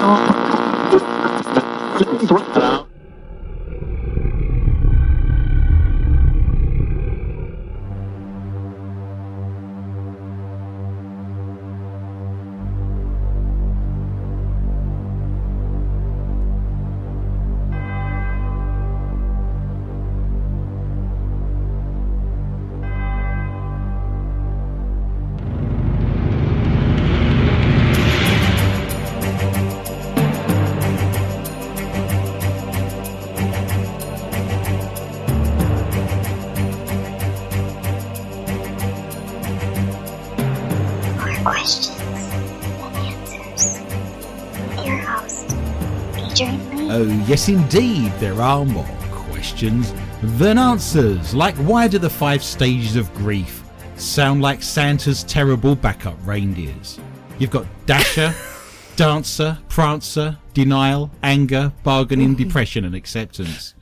More yes, indeed, there are more questions than answers. Like, why do the five stages of grief sound like Santa's terrible backup reindeers? You've got Dasher, Dancer, Prancer, Denial, Anger, Bargaining, Depression, and Acceptance.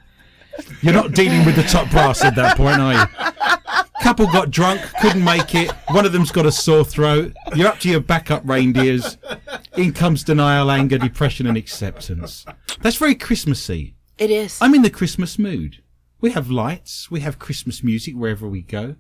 You're not dealing with the top brass at that point, are you? Couple got drunk, couldn't make it. One of them's got a sore throat. You're up to your backup reindeers. In comes denial, anger, depression, and acceptance. That's very Christmassy. It is. I'm in the Christmas mood. We have lights, we have Christmas music wherever we go.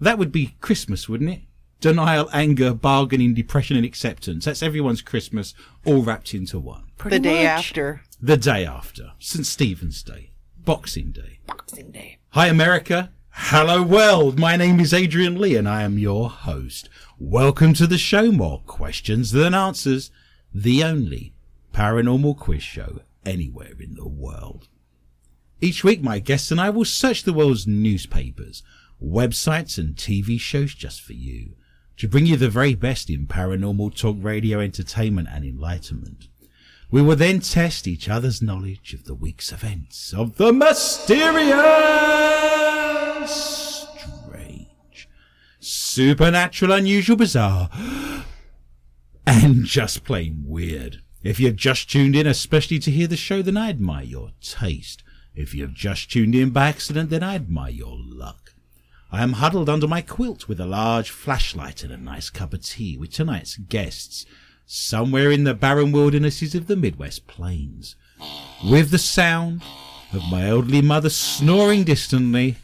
That would be Christmas, wouldn't it? Denial, anger, bargaining, depression, and acceptance. That's everyone's Christmas, all wrapped into one. Pretty the day much. after. The day after, St. Stephen's Day, Boxing Day. Boxing Day. Hi, America. Hello, world. My name is Adrian Lee, and I am your host. Welcome to the show. More questions than answers. The only paranormal quiz show anywhere in the world. Each week, my guests and I will search the world's newspapers, websites, and TV shows just for you to bring you the very best in paranormal talk radio entertainment and enlightenment. We will then test each other's knowledge of the week's events of the mysterious, supernatural, unusual, bizarre, and just plain weird. If you've just tuned in, especially to hear the show, then I admire your taste. If you've just tuned in by accident, then I admire your luck. I am huddled under my quilt with a large flashlight and a nice cup of tea with tonight's guests, somewhere in the barren wildernesses of the Midwest Plains, with the sound of my elderly mother snoring distantly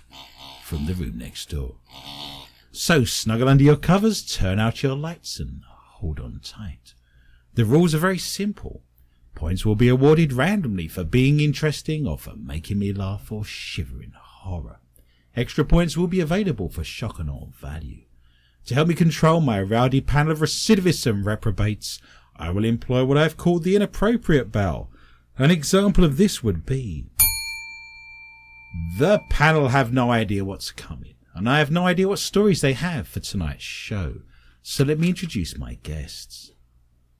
from the room next door. So snuggle under your covers, turn out your lights, and hold on tight. The rules are very simple. Points will be awarded randomly for being interesting or for making me laugh or shiver in horror. Extra points will be available for shock and awe value. To help me control my rowdy panel of recidivists and reprobates, I will employ what I have called the inappropriate bell. An example of this would be the panel have no idea what's coming, and I have no idea what stories they have for tonight's show. So let me introduce my guests.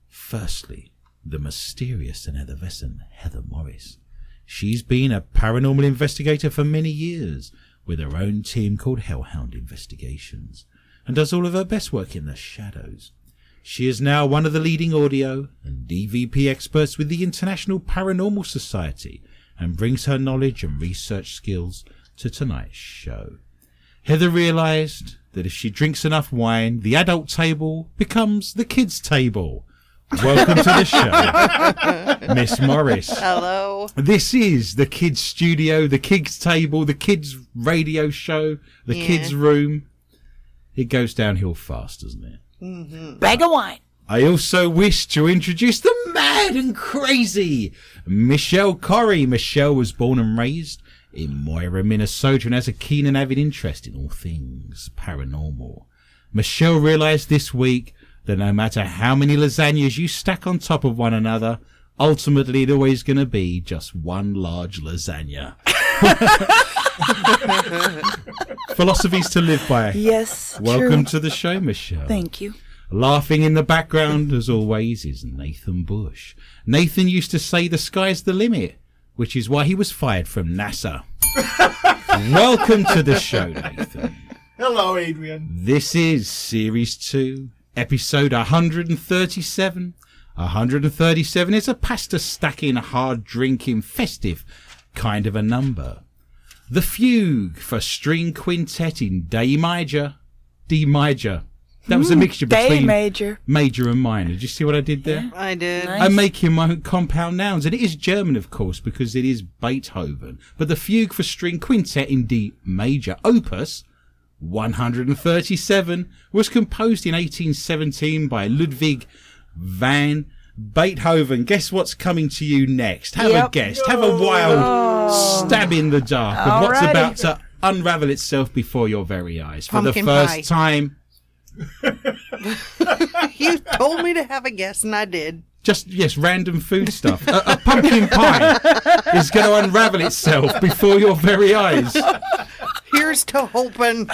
Firstly, the mysterious and effervescent Heather Morris. She's been a paranormal investigator for many years with her own team called Hellhound Investigations and does all of her best work in the shadows. She is now one of the leading audio and EVP experts with the International Paranormal Society and brings her knowledge and research skills to tonight's show. Heather realized that if she drinks enough wine, the adult table becomes the kids' table. Welcome to the show, Miss Morris. Hello. This is the kids' studio, the kids' table, the kids' radio show, the Yeah. kids' room. It goes downhill fast, doesn't it? Mm-hmm. Bag of wine. I also wish to introduce the mad and crazy Michelle Corrie. Michelle was born and raised in Mora, Minnesota, and has a keen and avid interest in all things paranormal. Michelle realized this week that no matter how many lasagnas you stack on top of one another, ultimately it's always going to be just one large lasagna. Philosophies to live by. Yes. Welcome true. to the show, Michelle. Thank you. Laughing in the background, as always, is Nathan Bush. Nathan used to say the sky's the limit, which is why he was fired from NASA. Welcome to the show, Nathan. Hello, Adrian. This is Series 2, Episode 137. 137 is a pasta stacking, hard drinking, festive kind of a number. The fugue for string quintet in D major. D major. That was a mm, mixture between major. major and minor. Did you see what I did there? I did. Nice. I'm making my own compound nouns, and it is German, of course, because it is Beethoven. But the Fugue for String Quintet in D major, opus 137, was composed in 1817 by Ludwig van Beethoven. Guess what's coming to you next? Have a Yep. guess. Have a wild oh. stab in the dark of what's Alrighty. about to unravel itself before your very eyes for Pumpkin the first pie. time. you told me to have a guess, and I did. Just yes, random food stuff. a, a pumpkin pie is going to unravel itself before your very eyes. Here's to hoping.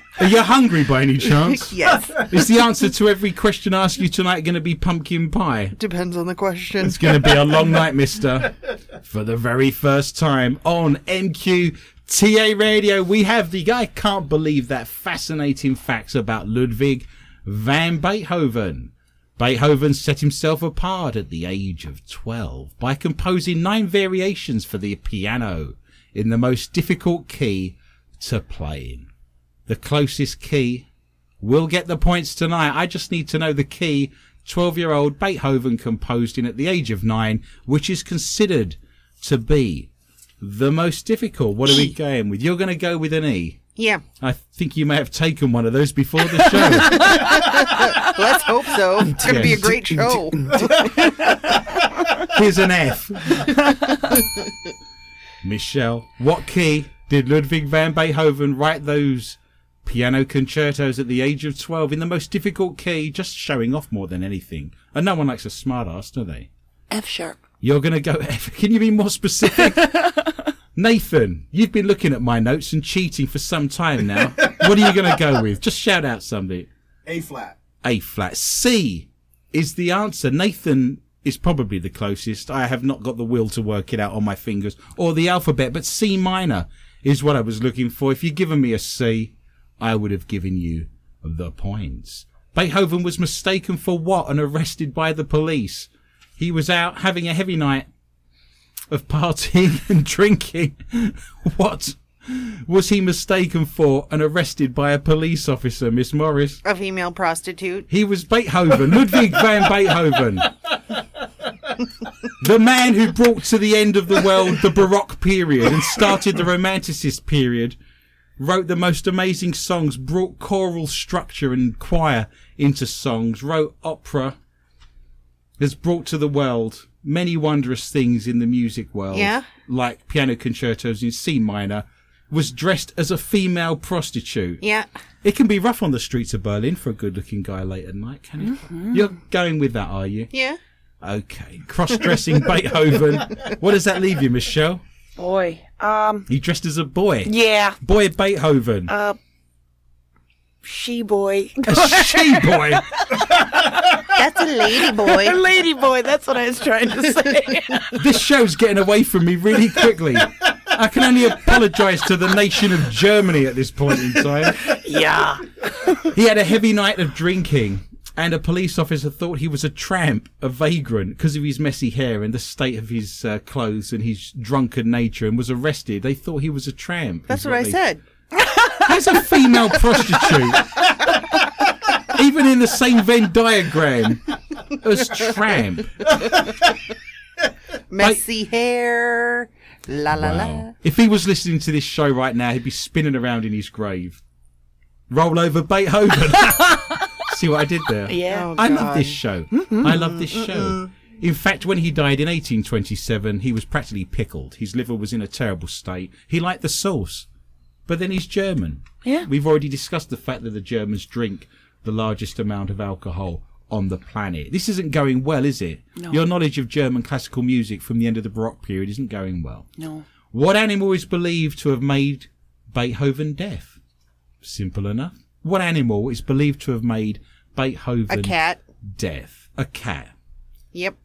Are you hungry by any chance? yes. Is the answer to every question I ask you tonight going to be pumpkin pie? Depends on the question. It's going to be a long night, mister. For the very first time on MQTA Radio, we have the I can't believe that fascinating facts about Ludwig van Beethoven. Beethoven set himself apart at the age of 12 by composing nine variations for the piano in the most difficult key to play in. The closest key will get the points tonight. I just need to know the key 12 year old Beethoven composed in at the age of nine, which is considered to be the most difficult. What are we going with? You're going to go with an E. Yeah. I think you may have taken one of those before the show. Let's hope so. It's going to be a great show. Here's an F. Michelle, what key did Ludwig van Beethoven write those piano concertos at the age of 12 in the most difficult key, just showing off more than anything? And no one likes a smart ass, do they? F sharp. You're going to go F. Can you be more specific? Nathan, you've been looking at my notes and cheating for some time now. What are you going to go with? Just shout out something. A flat. A flat. C is the answer. Nathan is probably the closest. I have not got the will to work it out on my fingers or the alphabet, but C minor is what I was looking for. If you'd given me a C, I would have given you the points. Beethoven was mistaken for what and arrested by the police. He was out having a heavy night of partying and drinking. what was he mistaken for and arrested by a police officer, Miss Morris? A female prostitute. He was Beethoven, Ludwig van Beethoven. the man who brought to the end of the world the Baroque period and started the Romanticist period, wrote the most amazing songs, brought choral structure and choir into songs, wrote opera, has brought to the world many wondrous things in the music world, Yeah. like piano concertos in C minor, was dressed as a female prostitute. Yeah. It can be rough on the streets of Berlin for a good-looking guy late at night, can it? Mm-hmm. You're going with that, are you? Yeah. Okay. Cross-dressing Beethoven. What does that leave you, Michelle? Boy. Um. He dressed as a boy. Yeah. Boy Beethoven. Uh. She boy. a she boy. That's a lady boy. A lady boy. That's what I was trying to say. This show's getting away from me really quickly. I can only apologise to the nation of Germany at this point in time. yeah. He had a heavy night of drinking, and a police officer thought he was a tramp, a vagrant, because of his messy hair and the state of his uh, clothes and his drunken nature, and was arrested. They thought he was a tramp. That's is what I they- said. As a female prostitute, even in the same Venn diagram as tramp. Messy hair. La la la. If he was listening to this show right now, he'd be spinning around in his grave. Roll over Beethoven. See what I did there? Yeah. Oh, mm-hmm. I love this show. I love this show. In fact, when he died in 1827, he was practically pickled. His liver was in a terrible state. He liked the sauce. But then he's German. Yeah. We've already discussed the fact that the Germans drink the largest amount of alcohol on the planet. This isn't going well, is it? No. Your knowledge of German classical music from the end of the Baroque period isn't going well. No. What animal is believed to have made Beethoven deaf? Simple enough. What animal is believed to have made Beethoven A cat. deaf? A cat. Yep.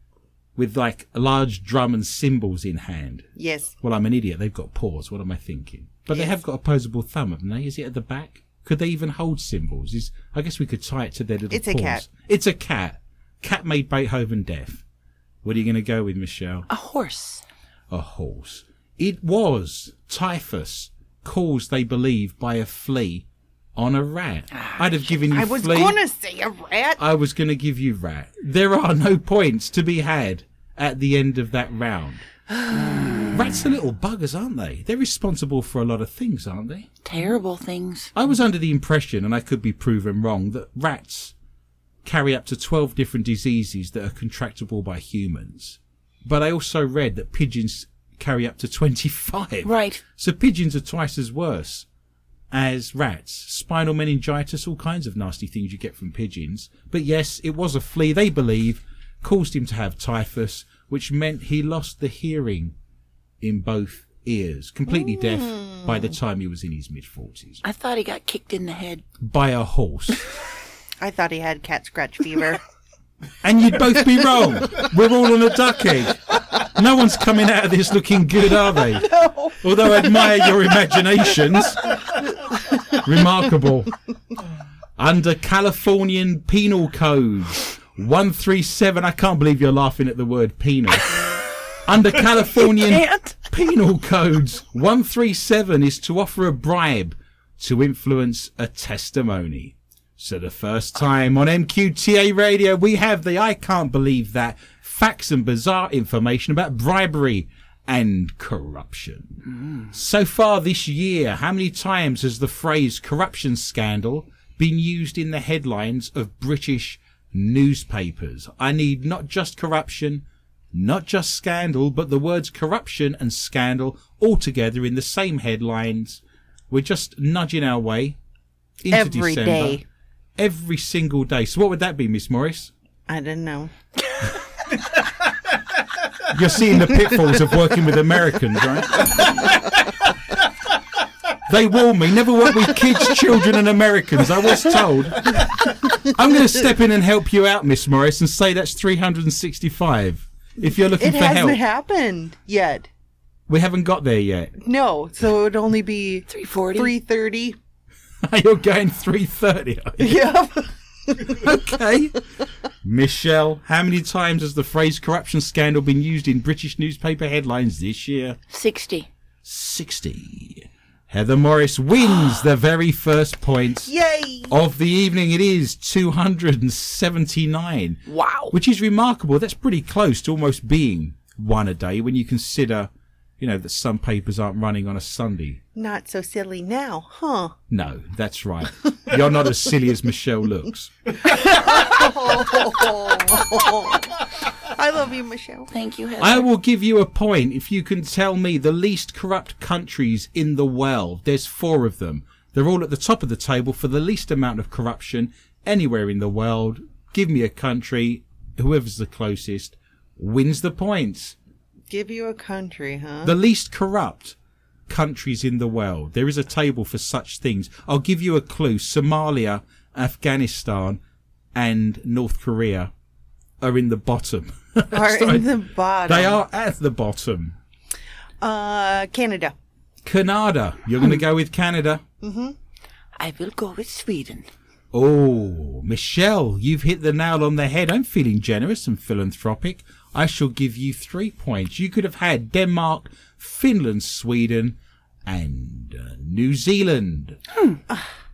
With like a large drum and cymbals in hand. Yes. Well, I'm an idiot. They've got paws. What am I thinking? But they have got opposable thumb, haven't they? Is it at the back? Could they even hold cymbals? Is I guess we could tie it to their little It's a cat. It's a cat. Cat made Beethoven deaf. What are you going to go with, Michelle? A horse. a horse. It was typhus, caused, they believe, by a flea on a rat. I'd have given you I was flea. gonna say a rat. I was going to give you rat. There are no points to be had at the end of that round. Rats are little buggers, aren't they? They're responsible for a lot of things, aren't they? Terrible things. I was under the impression, and I could be proven wrong, that rats carry up to 12 different diseases that are contractable by humans. But I also read that pigeons carry up to 25. Right. So pigeons are twice as worse as rats. Spinal meningitis, all kinds of nasty things you get from pigeons. But yes, it was a flea, they believe, caused him to have typhus, which meant he lost the hearing in both ears, completely deaf by the time he was in his mid 40s. I thought he got kicked in the head. By a horse. I thought he had cat scratch fever. And you'd both be wrong. We're all on a duck egg. No one's coming out of this looking good, are they? No. Although I admire your imaginations. Remarkable. Under Californian Penal Code 137, I can't believe you're laughing at the word penal. Under Californian Penal Codes 137 is to offer a bribe to influence a testimony. So the first time on MQTA radio, we have the I can't believe that facts and bizarre information about bribery and corruption. So far this year, how many times has the phrase corruption scandal been used in the headlines of British newspapers? I need not just corruption, not just scandal, but the words corruption and scandal all together in the same headlines. We're just nudging our way into Every December. day every single day. So what would that be, Miss Morris? I don't know. You're seeing the pitfalls of working with Americans, right? They warn me, never work with kids, children, and Americans. I was told. I'm going to step in and help you out, Miss Morris, and say that's 365. If you're looking it for help, it hasn't happened yet. We haven't got there yet. No, so it would only be 340, 330 now you're going 3.30. Yeah. okay. Michelle, how many times has the phrase corruption scandal been used in British newspaper headlines this year? 60. 60. Heather Morris wins the very first point Yay! of the evening. It is 279. Wow. Which is remarkable. That's pretty close to almost being one a day when you consider, you know, that some papers aren't running on a Sunday. Not so silly now, huh? No, that's right. You're not as silly as Michelle looks. I love you, Michelle. Thank you, Heather. I will give you a point if you can tell me the least corrupt countries in the world. There's four of them. They're all at the top of the table for the least amount of corruption anywhere in the world. Give me a country. Whoever's the closest wins the points. Give you a country, huh? The least corrupt countries in the world. There is a table for such things. I'll give you a clue. Somalia, Afghanistan, and North Korea are in the bottom. Are Sorry. in the bottom. They are at the bottom. Uh, Canada. Canada. You're going to go with Canada. I will go with Sweden. Oh, Michelle, you've hit the nail on the head. I'm feeling generous and philanthropic. I shall give you three points. You could have had Denmark, Finland, Sweden, and uh, New Zealand.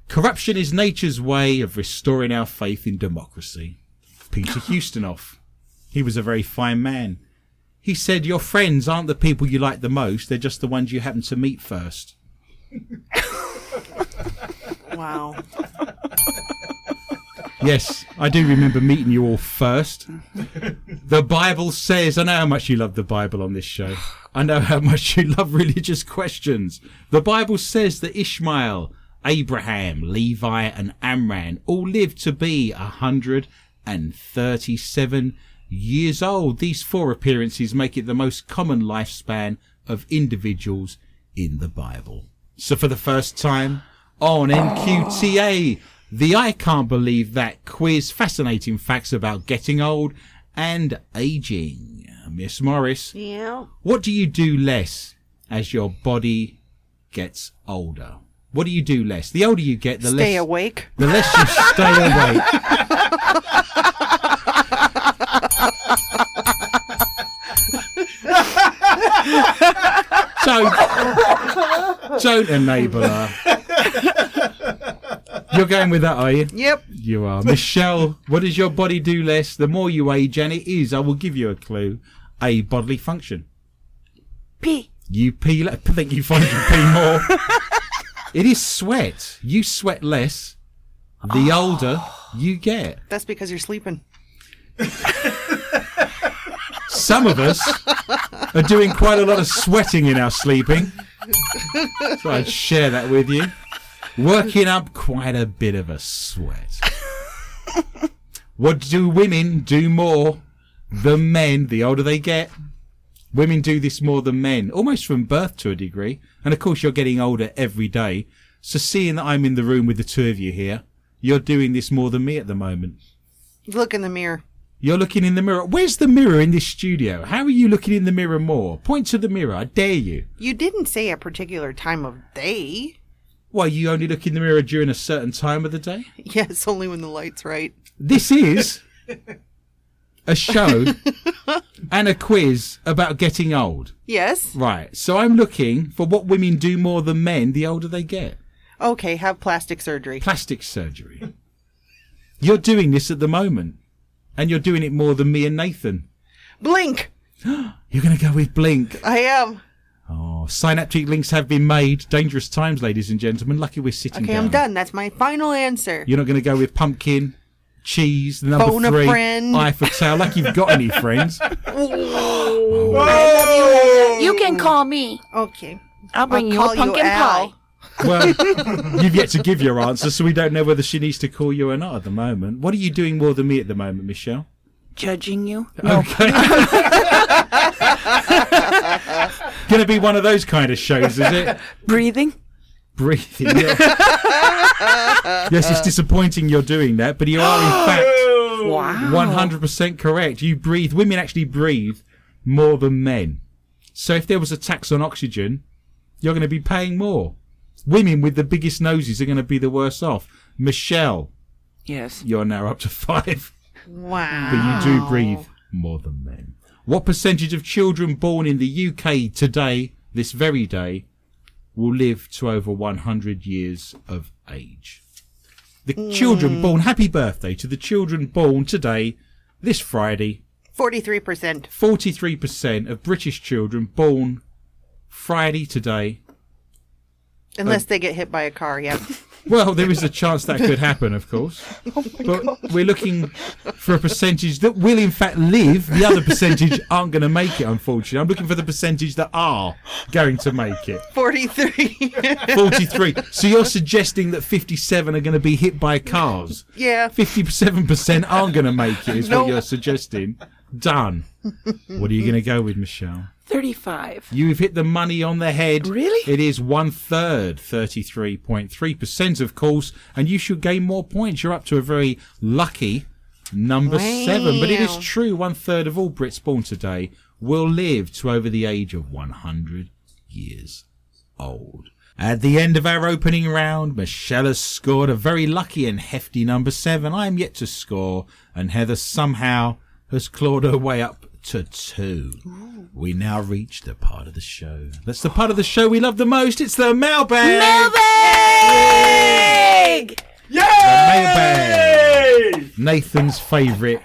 Corruption is nature's way of restoring our faith in democracy. Peter Ustinov. He was a very fine man. He said, Your friends aren't the people you like the most, they're just the ones you happen to meet first. Wow. Yes, I do remember meeting you all first. The Bible says, I know how much you love the Bible on this show. I know how much you love religious questions. The Bible says that Ishmael, Abraham, Levi, and Amram all lived to be a hundred and thirty-seven years old. These four appearances make it the most common lifespan of individuals in the Bible. So for the first time on MQTA, the I Can't Believe That quiz, fascinating facts about getting old and aging. Miss Morris, Yeah. what do you do less as your body gets older? What do you do less? The older you get, the Stay less Stay awake. the less you stay awake. don't, don't enable her. You're going with that, are you? Yep. You are. Michelle, what does your body do less the more you age? And it is, I will give you a clue, a bodily function. Pee. You pee less. I think you find you pee more. it is sweat. You sweat less the ah. older you get. That's because you're sleeping. Some of us are doing quite a lot of sweating in our sleeping. So I'd share that with you. Working up quite a bit of a sweat. What do women do more than men the older they get? Women do this more than men, almost from birth to a degree. And of course, you're getting older every day. So seeing that I'm in the room with the two of you here, you're doing this more than me at the moment. Look in the mirror. You're looking in the mirror. Where's the mirror in this studio? How are you looking in the mirror more? Point to the mirror. I dare you. You didn't say a particular time of day. Why, you only look in the mirror during a certain time of the day? Yes, only when the light's right. This is a show and a quiz about getting old. Yes. Right. So I'm looking for what women do more than men the older they get. Okay, have plastic surgery. Plastic surgery. You're doing this at the moment. And you're doing it more than me and Nathan. Blink. You're going to go with Blink. I am. Oh, synaptic links have been made. Dangerous times, ladies and gentlemen. Lucky we're sitting Okay, down. I'm done. That's my final answer. You're not going to go with pumpkin, cheese, the number Phone a friend. eye for tail. Like you've got any friends. You can call me. Okay. I'll bring I'll you a pumpkin Al. pie. Well, you've yet to give your answer, so we don't know whether she needs to call you or not at the moment. What are you doing more than me at the moment, Michelle? Judging you. Okay. Going to be one of those kind of shows, is it? Breathing. Breathing. yes, it's disappointing you're doing that, but you are in fact Wow. One hundred percent correct. You breathe. Women actually breathe more than men. So if there was a tax on oxygen, you're going to be paying more. Women with the biggest noses are going to be the worse off. Michelle, Yes. you're now up to five, Wow. but you do breathe more than men. What percentage of children born in the UK today, this very day, will live to over 100 years of age? The hmm. children born, happy birthday to the children born today, this Friday, 43%. 43% of British children born Friday today. Unless uh, they get hit by a car, yeah. Well, there is a chance that could happen, of course. Oh but we're looking for a percentage that will, in fact, live. The other percentage aren't going to make it, unfortunately. I'm looking for the percentage that are going to make it. 43. 43. So you're suggesting that 57 are going to be hit by cars? yeah. 57% aren't going to make it, is Nope. what you're suggesting. Done. What are you going to go with, Michelle? 35. You've hit the money on the head. Really? It is one third, 33.3%, of course, and you should gain more points. You're up to a very lucky number seven. But it is true, one third of all Brits born today will live to over the age of 100 years old. At the end of our opening round, Michelle has scored a very lucky and hefty number seven. I am yet to score, and Heather somehow has clawed her way up to two. We now reach the part of the show. That's the part of the show we love the most. It's the mailbag. Mailbag! The mailbag. Nathan's favourite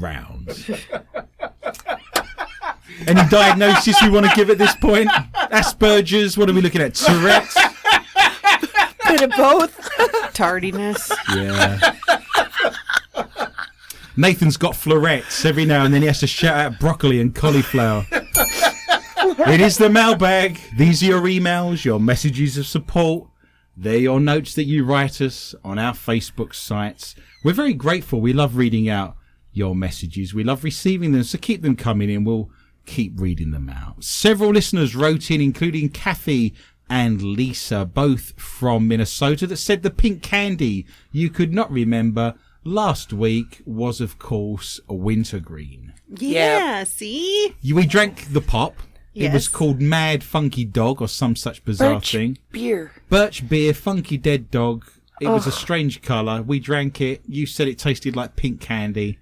round. Any diagnosis we want to give at this point? Asperger's. What are we looking at? Tourette's. Bit of both. Tardiness. Yeah. Nathan's got florets. Every now and then he has to shout out broccoli and cauliflower. it is the mailbag. These are your emails, your messages of support. They're your notes that you write us on our Facebook sites. We're very grateful. We love reading out your messages. We love receiving them. So keep them coming in. We'll keep reading them out. Several listeners wrote in, including Kathy and Lisa, both from Minnesota, that said the pink candy you could not remember last week was, of course, a wintergreen. Yeah, see? We drank the pop. Yes. It was called Mad Funky Dog or some such bizarre Birch thing. beer. Birch beer, funky dead dog. It was a strange colour. We drank it. You said it tasted like pink candy,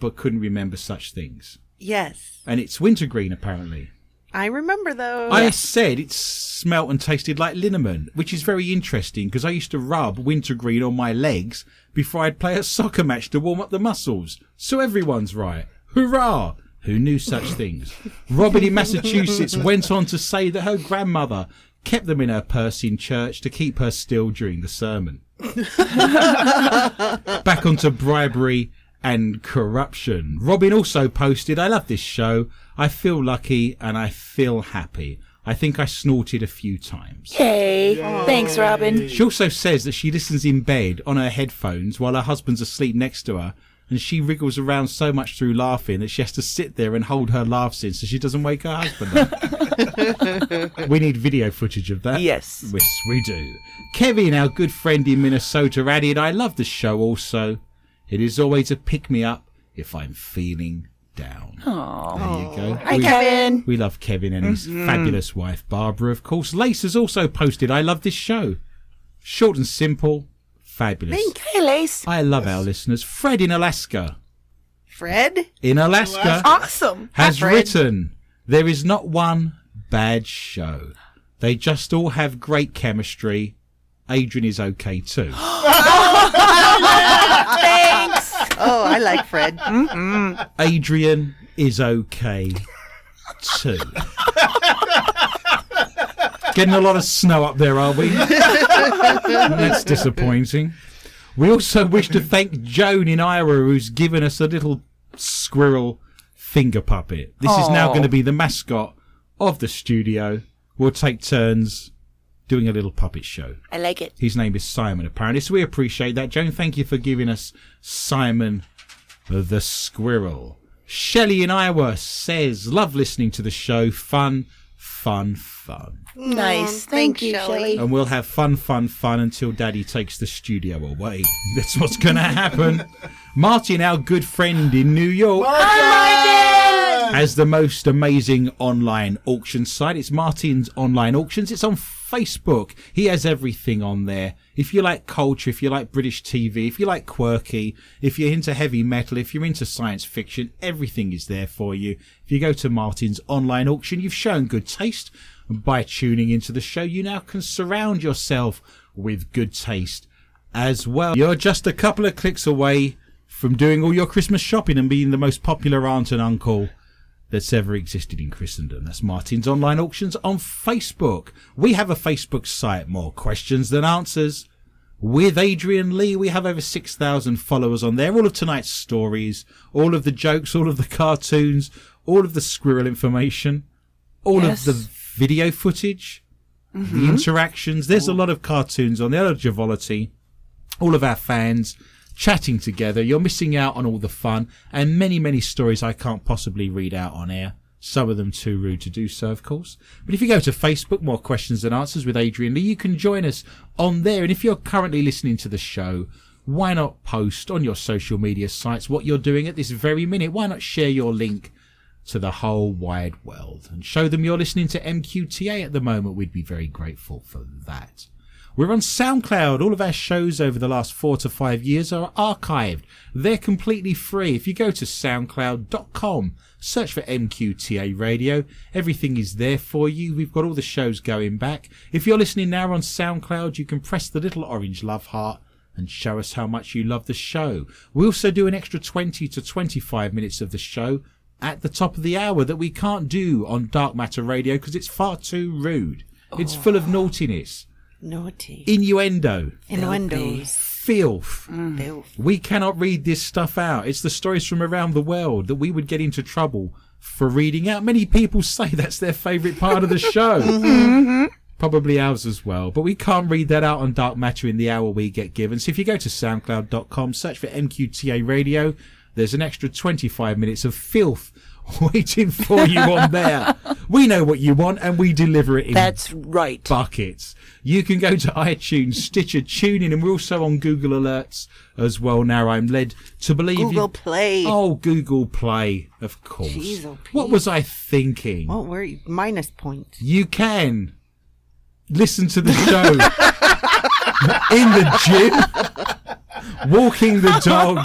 but couldn't remember such things. Yes. And it's wintergreen, apparently. I remember those. I said it smelt and tasted like liniment, which is very interesting because I used to rub wintergreen on my legs before I'd play a soccer match to warm up the muscles. So everyone's right. Hurrah! Who knew such things? Robin in Massachusetts went on to say that her grandmother kept them in her purse in church to keep her still during the sermon. Back onto bribery and corruption. Robin also posted, I love this show. I feel lucky and I feel happy. I think I snorted a few times. Yay. Thanks, Robin. She also says that she listens in bed on her headphones while her husband's asleep next to her, and she wriggles around so much through laughing that she has to sit there and hold her laughs in so she doesn't wake her husband up. we need video footage of that. Yes. Yes, we do. Kevin, our good friend in Minnesota, added, I love the show also. It is always a pick me up if I'm feeling down. Aww. There you go. Hi, We- Kevin. we love Kevin and his mm-hmm. fabulous wife, Barbara, of course. Lace has also posted, I love this show. Short and simple, fabulous. Hey, Lace. I love our listeners. Fred in Alaska. Fred? In Alaska Awesome. has Fred. written, There is not one bad show. They just all have great chemistry. Adrian is okay too. Thanks. Oh, I like Fred. Adrian is okay too. Getting a lot of snow up there, are we? That's disappointing. We also wish to thank Joan in Iowa, who's given us a little squirrel finger puppet. This is now going to be the mascot of the studio. We'll take turns doing a little puppet show. I like it. His name is Simon, apparently. So we appreciate that. Joan, thank you for giving us Simon the Squirrel. Shelley in Iowa says, Love listening to the show. Fun, fun, fun. Nice. Mm, Thank thanks, you, Shelley. Shelley. And we'll have fun, fun, fun until Daddy takes the studio away. That's what's going to happen. Martin, our good friend in New York, has the most amazing online auction site. It's Martin's Online Auctions. It's on Facebook. He has everything on there. If you like culture, if you like British TV, if you like quirky, if you're into heavy metal, if you're into science fiction, everything is there for you. If you go to Martin's Online Auction, you've shown good taste. And by tuning into the show, you now can surround yourself with good taste as well. You're just a couple of clicks away from doing all your Christmas shopping and being the most popular aunt and uncle that's ever existed in Christendom. That's Martin's Online Auctions on Facebook. We have a Facebook site, more questions than answers. With Adrian Lee, we have over 6,000 followers on there. All of tonight's stories, all of the jokes, all of the cartoons, all of the squirrel information, all Yes. of the video footage, the mm-hmm. interactions. There's a oh. lot of cartoons on there, a lot of jovolity all of our fans chatting together. You're missing out on all the fun and many, many stories I can't possibly read out on air. Some of them too rude to do so, of course. But if you go to Facebook, more questions and answers with Adrian Lee, you can join us on there. And if you're currently listening to the show, why not post on your social media sites what you're doing at this very minute? Why not share your link to the whole wide world and show them you're listening to MQTA at the moment? We'd be very grateful for that. We're on SoundCloud. All of our shows over the last four to five years are archived. They're completely free. If you go to soundcloud.com, search for MQTA Radio, everything is there for you. We've got all the shows going back. If you're listening now on SoundCloud, you can press the little orange love heart and show us how much you love the show. We also do an extra 20 to 25 minutes of the show at the top of the hour that we can't do on Dark Matter Radio because it's far too rude. It's full of naughtiness Naughty. innuendo, Innuendos. filth. Mm. Filth. We cannot read this stuff out. It's the stories from around the world that we would get into trouble for reading out. Many people say that's their favourite part of the show. Mm-hmm. Mm-hmm. Probably ours as well. But we can't read that out on Dark Matter in the hour we get given. So if you go to soundcloud.com, search for MQTA Radio, there's an extra 25 minutes of filth waiting for you on there. We know what you want and we deliver it in That's right. buckets. You can go to iTunes, Stitcher, TuneIn, and we're also on Google Alerts as well. Now I'm led to believe Google you. Play. Oh, Google Play, of course. Jeez, oh, what was I thinking? Oh, where are you? Minus points. You can listen to the show in the gym, walking the dog,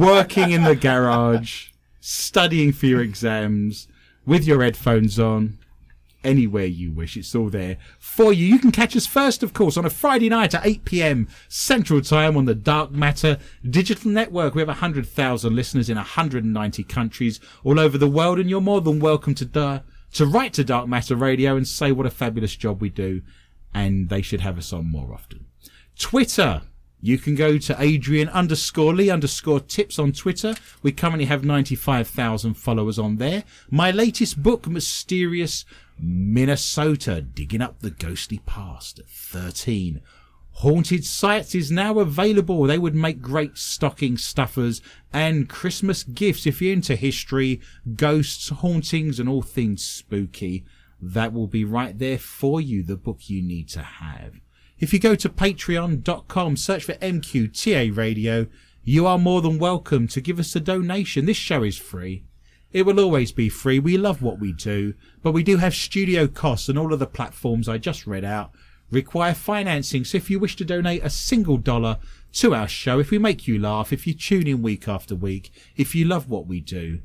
working in the garage, studying for your exams, with your headphones on, anywhere you wish. It's all there for you. You can catch us first, of course, on a Friday night at 8 p.m. Central Time on the Dark Matter Digital Network. We have 100,000 listeners in 190 countries all over the world, and you're more than welcome to da- to write to Dark Matter Radio and say what a fabulous job we do, and they should have us on more often. Twitter. You can go to Adrian underscore Lee underscore tips on Twitter. We currently have 95,000 followers on there. My latest book, Mysterious Minnesota, Digging Up the Ghostly Past at 13. Haunted Sites is now available. They would make great stocking stuffers and Christmas gifts if you're into history, ghosts, hauntings, and all things spooky. That will be right there for you, the book you need to have. If you go to patreon.com, search for MQTA Radio, you are more than welcome to give us a donation. This show is free. It will always be free. We love what we do, but we do have studio costs and all of the platforms I just read out require financing. So if you wish to donate a single dollar to our show, if we make you laugh, if you tune in week after week, if you love what we do,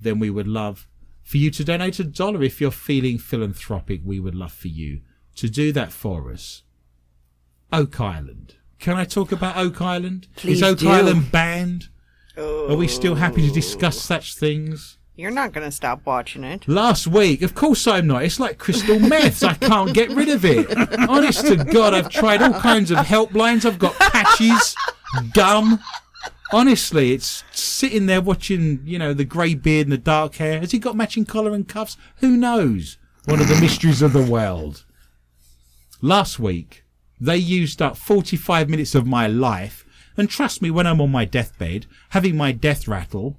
then we would love for you to donate a dollar. If you're feeling philanthropic, we would love for you to do that for us. Oak Island. Can I talk about Oak Island? Please Is Oak do. Island banned? Are we still happy to discuss oh. such things? You're not going to stop watching it. Last week, of course I'm not. It's like crystal meth. I can't get rid of it. Honest to God, I've tried all kinds of helplines. I've got patches, gum. Honestly, it's sitting there watching, you know, the grey beard and the dark hair. Has he got matching collar and cuffs? Who knows? One of the mysteries of the world. Last week, they used up 45 minutes of my life. And trust me, when I'm on my deathbed, having my death rattle,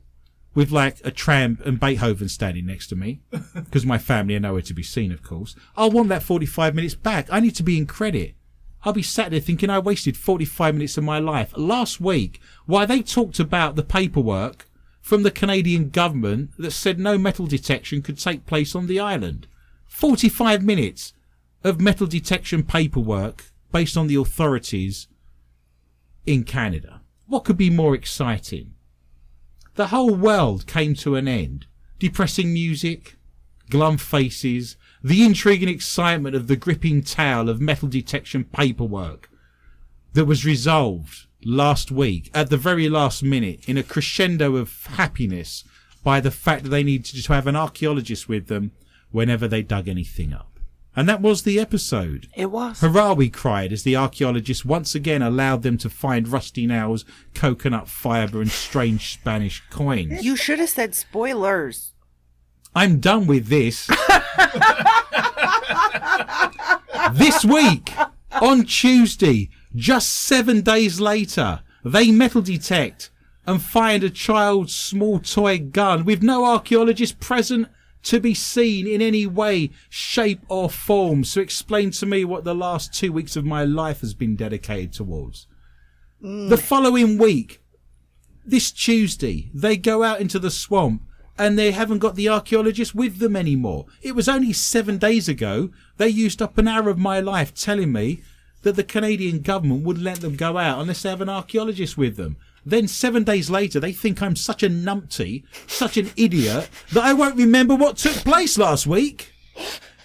with like a tramp and Beethoven standing next to me, because my family are nowhere to be seen, of course. I'll want that 45 minutes back. I need to be in credit. I'll be sat there thinking I wasted 45 minutes of my life. Last week, why they talked about the paperwork from the Canadian government that said no metal detection could take place on the island. 45 minutes of metal detection paperwork based on the authorities in Canada. What could be more exciting? The whole world came to an end. Depressing music, glum faces, the intrigue and excitement of the gripping tale of metal detection paperwork that was resolved last week at the very last minute in a crescendo of happiness by the fact that they needed to have an archaeologist with them whenever they dug anything up. And that was the episode. It was. Hurrah, we cried as the archaeologists once again allowed them to find rusty nails, coconut fibre, and strange Spanish coins. You should have said spoilers. I'm done with this. this week, on Tuesday, just seven days later, they metal detect and find a child's small toy gun with no archaeologist present to be seen in any way, shape, or form. So explain to me what the last two weeks of my life has been dedicated towards. The mm. following week, this Tuesday, they go out into the swamp and they haven't got the archaeologists with them anymore. It was only seven days ago they used up an hour of my life telling me that the Canadian government wouldn't let them go out unless they have an archaeologist with them. Then seven days later, they think I'm such a numpty, such an idiot, that I won't remember what took place last week.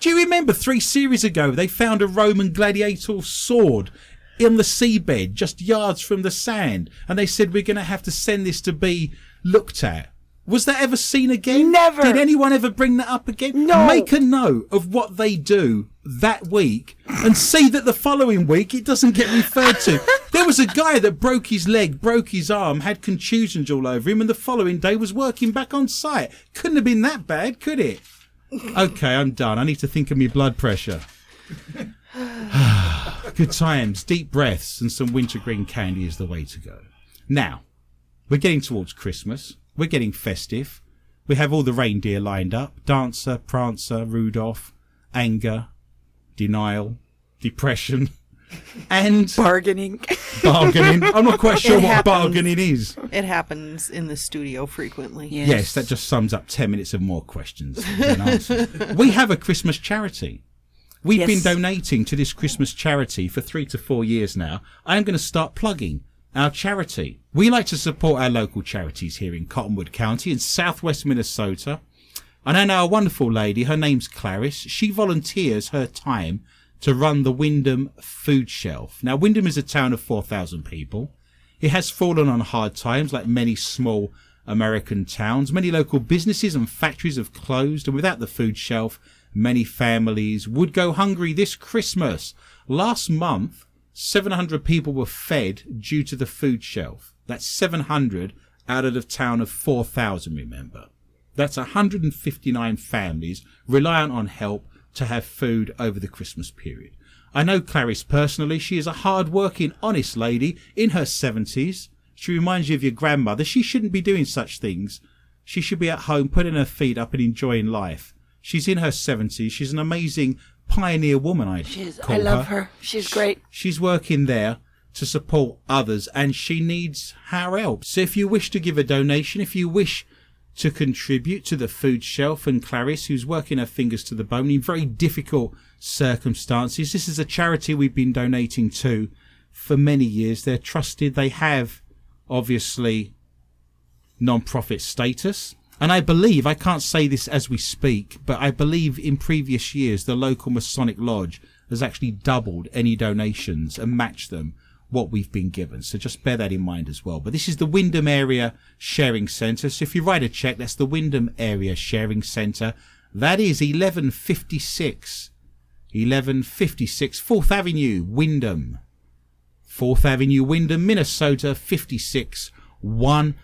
Do you remember three series ago they found a Roman gladiator sword in the seabed, just yards from the sand, and they said we're going to have to send this to be looked at. Was that ever seen again? Never. Did anyone ever bring that up again? No. Make a note of what they do that week and see that the following week it doesn't get referred to. there was a guy that broke his leg, broke his arm, had contusions all over him, and the following day was working back on site. Couldn't have been that bad, could it? Okay, I'm done. I need to think of my blood pressure. Good times, deep breaths, and some wintergreen candy is the way to go. Now, we're getting towards Christmas. We're getting festive. We have all the reindeer lined up Dancer, Prancer, Rudolph, anger, denial, depression, and Bargaining. bargaining. I'm not quite sure It what happens. bargaining is. It happens in the studio frequently. Yes. Yes, that just sums up 10 minutes of more questions than answers. we have a Christmas charity. We've Yes. been donating to this Christmas charity for three to four years now. I am going to start plugging our charity. We like to support our local charities here in Cottonwood County in southwest Minnesota. And I know a wonderful lady, her name's Clarice. She volunteers her time to run the Windom Food Shelf. Now, Windom is a town of 4,000 people. It has fallen on hard times like many small American towns. Many local businesses and factories have closed, and without the food shelf, many families would go hungry this Christmas. Last month, 700 people were fed due to the food shelf. That's 700 out of the town of 4,000, remember. That's 159 families reliant on help to have food over the Christmas period. I know Clarice personally. She is a hard-working, honest lady in her 70s. She reminds you of your grandmother. She shouldn't be doing such things. She should be at home putting her feet up and enjoying life. She's in her 70s. She's an amazing pioneer woman, She's, call I love her. She's great. She's working there to support others and she needs our help. So if you wish to give a donation, if you wish to contribute to the food shelf and Clarice, who's working her fingers to the bone in very difficult circumstances, this is a charity we've been donating to for many years. They're trusted. They have obviously non-profit status. And I believe, I can't say this as we speak, but I believe in previous years the local Masonic Lodge has actually doubled any donations and matched them what we've been given. So just bear that in mind as well. But this is the Windom Area Sharing Centre. So if you write a check, that's the Windom Area Sharing Centre. That is 1156. 1156 4th Avenue, Windom. 4th Avenue, Windom, Minnesota, 56101.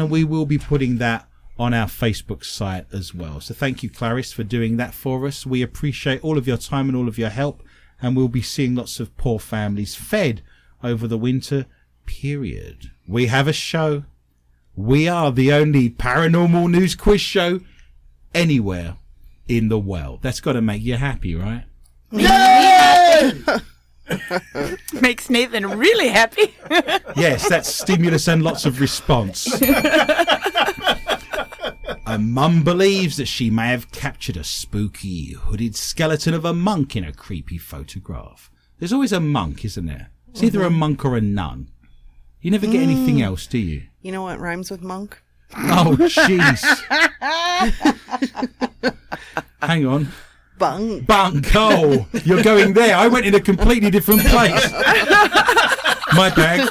And we will be putting that on our Facebook site as well. So thank you, Clarice, for doing that for us. We appreciate all of your time and all of your help. And we'll be seeing lots of poor families fed over the winter period. We have a show. We are the only paranormal news quiz show anywhere in the world. That's got to make you happy, right? Makes Nathan really happy. Yes, that's stimulus and lots of response. a mum believes that she may have captured a spooky, hooded skeleton of a monk in a creepy photograph. There's always a monk, isn't there? It's either a mm-hmm. monk or a nun. You never get anything mm. else, do you? You know what rhymes with monk? Oh, jeez. Hang on. Bunk. Bunk. Oh, you're going there. I went in a completely different place. My bag.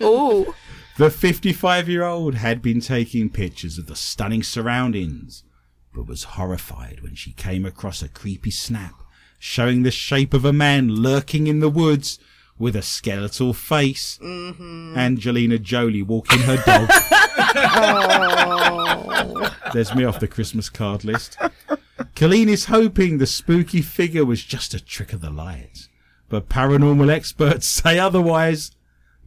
oh, The 55 year old had been taking pictures of the stunning surroundings, but was horrified when she came across a creepy snap showing the shape of a man lurking in the woods with a skeletal face. Mm-hmm. Angelina Jolie walking her dog. There's me off the Christmas card list. Colleen is hoping the spooky figure was just a trick of the light, but paranormal experts say otherwise.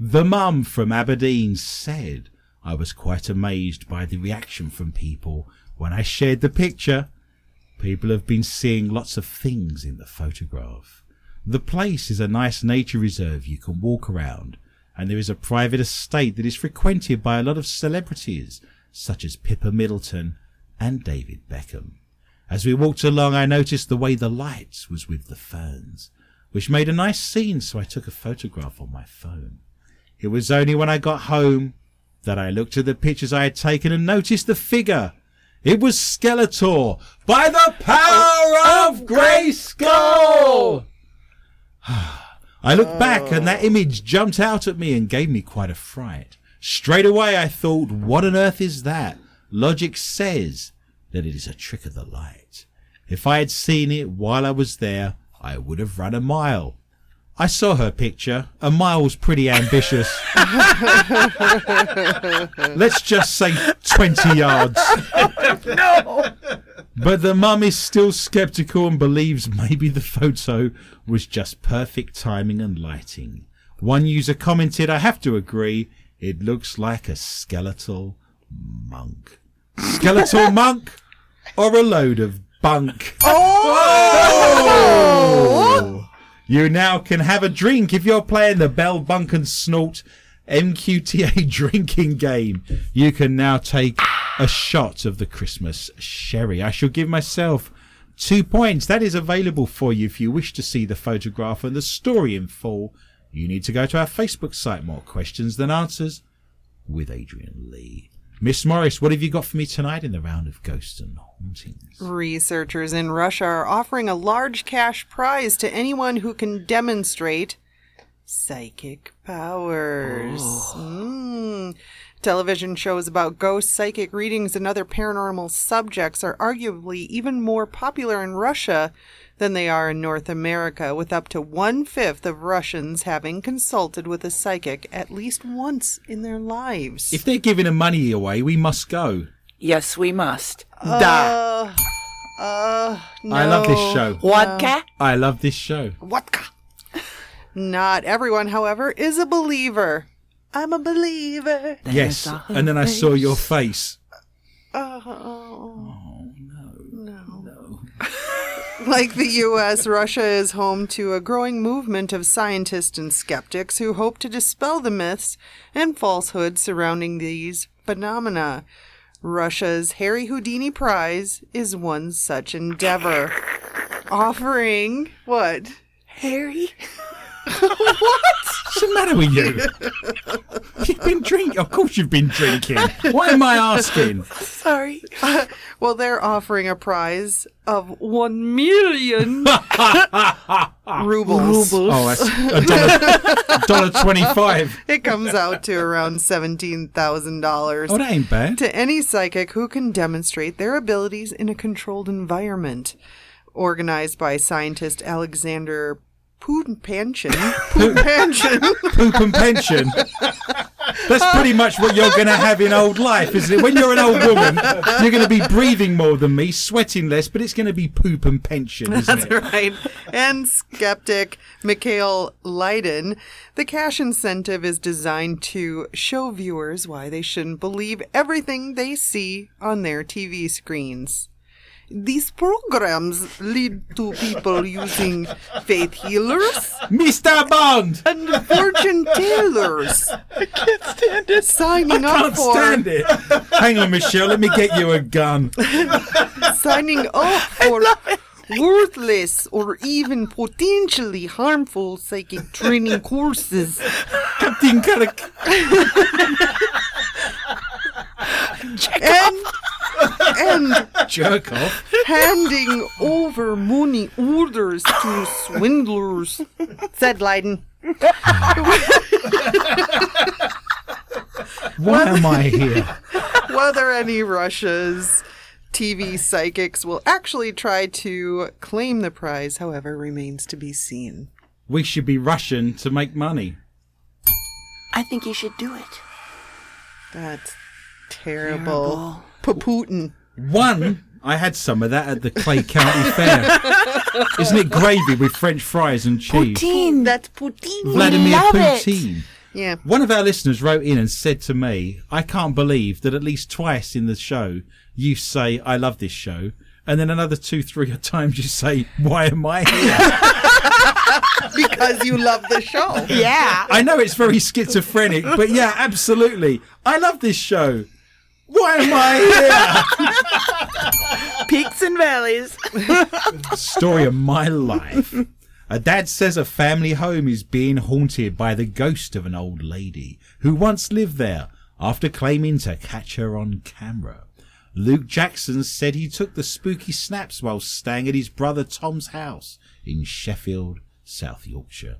The mum from Aberdeen said, I was quite amazed by the reaction from people when I shared the picture. People have been seeing lots of things in the photograph. The place is a nice nature reserve you can walk around, and there is a private estate that is frequented by a lot of celebrities, such as Pippa Middleton and David Beckham. As we walked along, I noticed the way the light was with the ferns, which made a nice scene, so I took a photograph on my phone. It was only when I got home that I looked at the pictures I had taken and noticed the figure. It was Skeletor by the power oh, of Grayskull! I looked back and that oh. image jumped out at me and gave me quite a fright. Straight away I thought, what on earth is that? Logic says that it is a trick of the light. If I had seen it while I was there, I would have run a mile. I saw her picture. A mile's pretty ambitious. Let's just say 20 yards. no! But the mum is still skeptical and believes maybe the photo was just perfect timing and lighting. One user commented, I have to agree, it looks like a skeletal monk. Skeletal monk or a load of bunk? Oh! oh! oh! You now can have a drink if you're playing the Bell Bunk and Snort MQTA drinking game. You can now take a shot of the Christmas sherry. I shall give myself two points. That is available for you if you wish to see the photograph and the story in full. You need to go to our Facebook site. More questions than answers with Adrian Lee. Miss Morris, what have you got for me tonight in the round of ghosts and hauntings? Researchers in Russia are offering a large cash prize to anyone who can demonstrate psychic powers. Mm. Television shows about ghosts, psychic readings, and other paranormal subjects are arguably even more popular in Russia than they are in North America, with up to one fifth of Russians having consulted with a psychic at least once in their lives. If they're giving the money away, we must go. Yes, we must. Da. Uh, uh, no. I love this show. Vodka? I love this show. Vodka. Not everyone, however, is a believer. I'm a believer. yes. a And then I saw your face. Oh, no. no. Like the U.S., Russia is home to a growing movement of scientists and skeptics who hope to dispel the myths and falsehoods surrounding these phenomena. Russia's Harry Houdini Prize is one such endeavor, offering what? Harry? What's the matter with you? You've been drinking. Of course, you've been drinking. Why am I asking? Sorry. Well, they're offering a prize of one million rubles. Oh, that's a dollar, dollar twenty-five. It comes out to around seventeen thousand dollars. Oh, that ain't bad. to any psychic who can demonstrate their abilities in a controlled environment. Organized by scientist Alexander Pupanchin. Pupanchin. Poop pension. Poop and pension. That's pretty much what you're going to have in old life, isn't it? When you're an old woman, you're going to be breathing more than me, sweating less, but it's going to be poop and pension, isn't That's it? That's right. And skeptic Mikhail Leiden. The cash incentive is designed to show viewers why they shouldn't believe everything they see on their TV screens. These programs lead to people using faith healers Mr. Bond! and fortune tellers. I can't stand it. Signing up Can't for stand it. Hang on, Michelle, let me get you a gun. signing up for worthless or even potentially harmful psychic training courses. Captain Kirk. And and Jerk off. handing over money orders to swindlers, said Leiden. Why am I here? Whether any Russia's TV psychics will actually try to claim the prize, however, remains to be seen. We should be Russian to make money. I think you should do it. That's terrible. Putin. One, I had some of that at the Clay County Fair. Isn't it gravy with French fries and cheese? Poutine. That's Putin. Vladimir love it. Putin. Yeah. One of our listeners wrote in and said to me, I can't believe that at least twice in the show you say, I love this show. And then another two, three times you say, Why am I here? Because you love the show. Yeah. I know it's very schizophrenic, but yeah, absolutely. I love this show. Why am I here? Peaks and valleys. here? Story of my life. A dad says a family home is being haunted by the ghost of an old lady who once lived there after claiming to catch her on camera. Luke Jackson said he took the spooky snaps while staying at his brother Tom's house in Sheffield, South Yorkshire.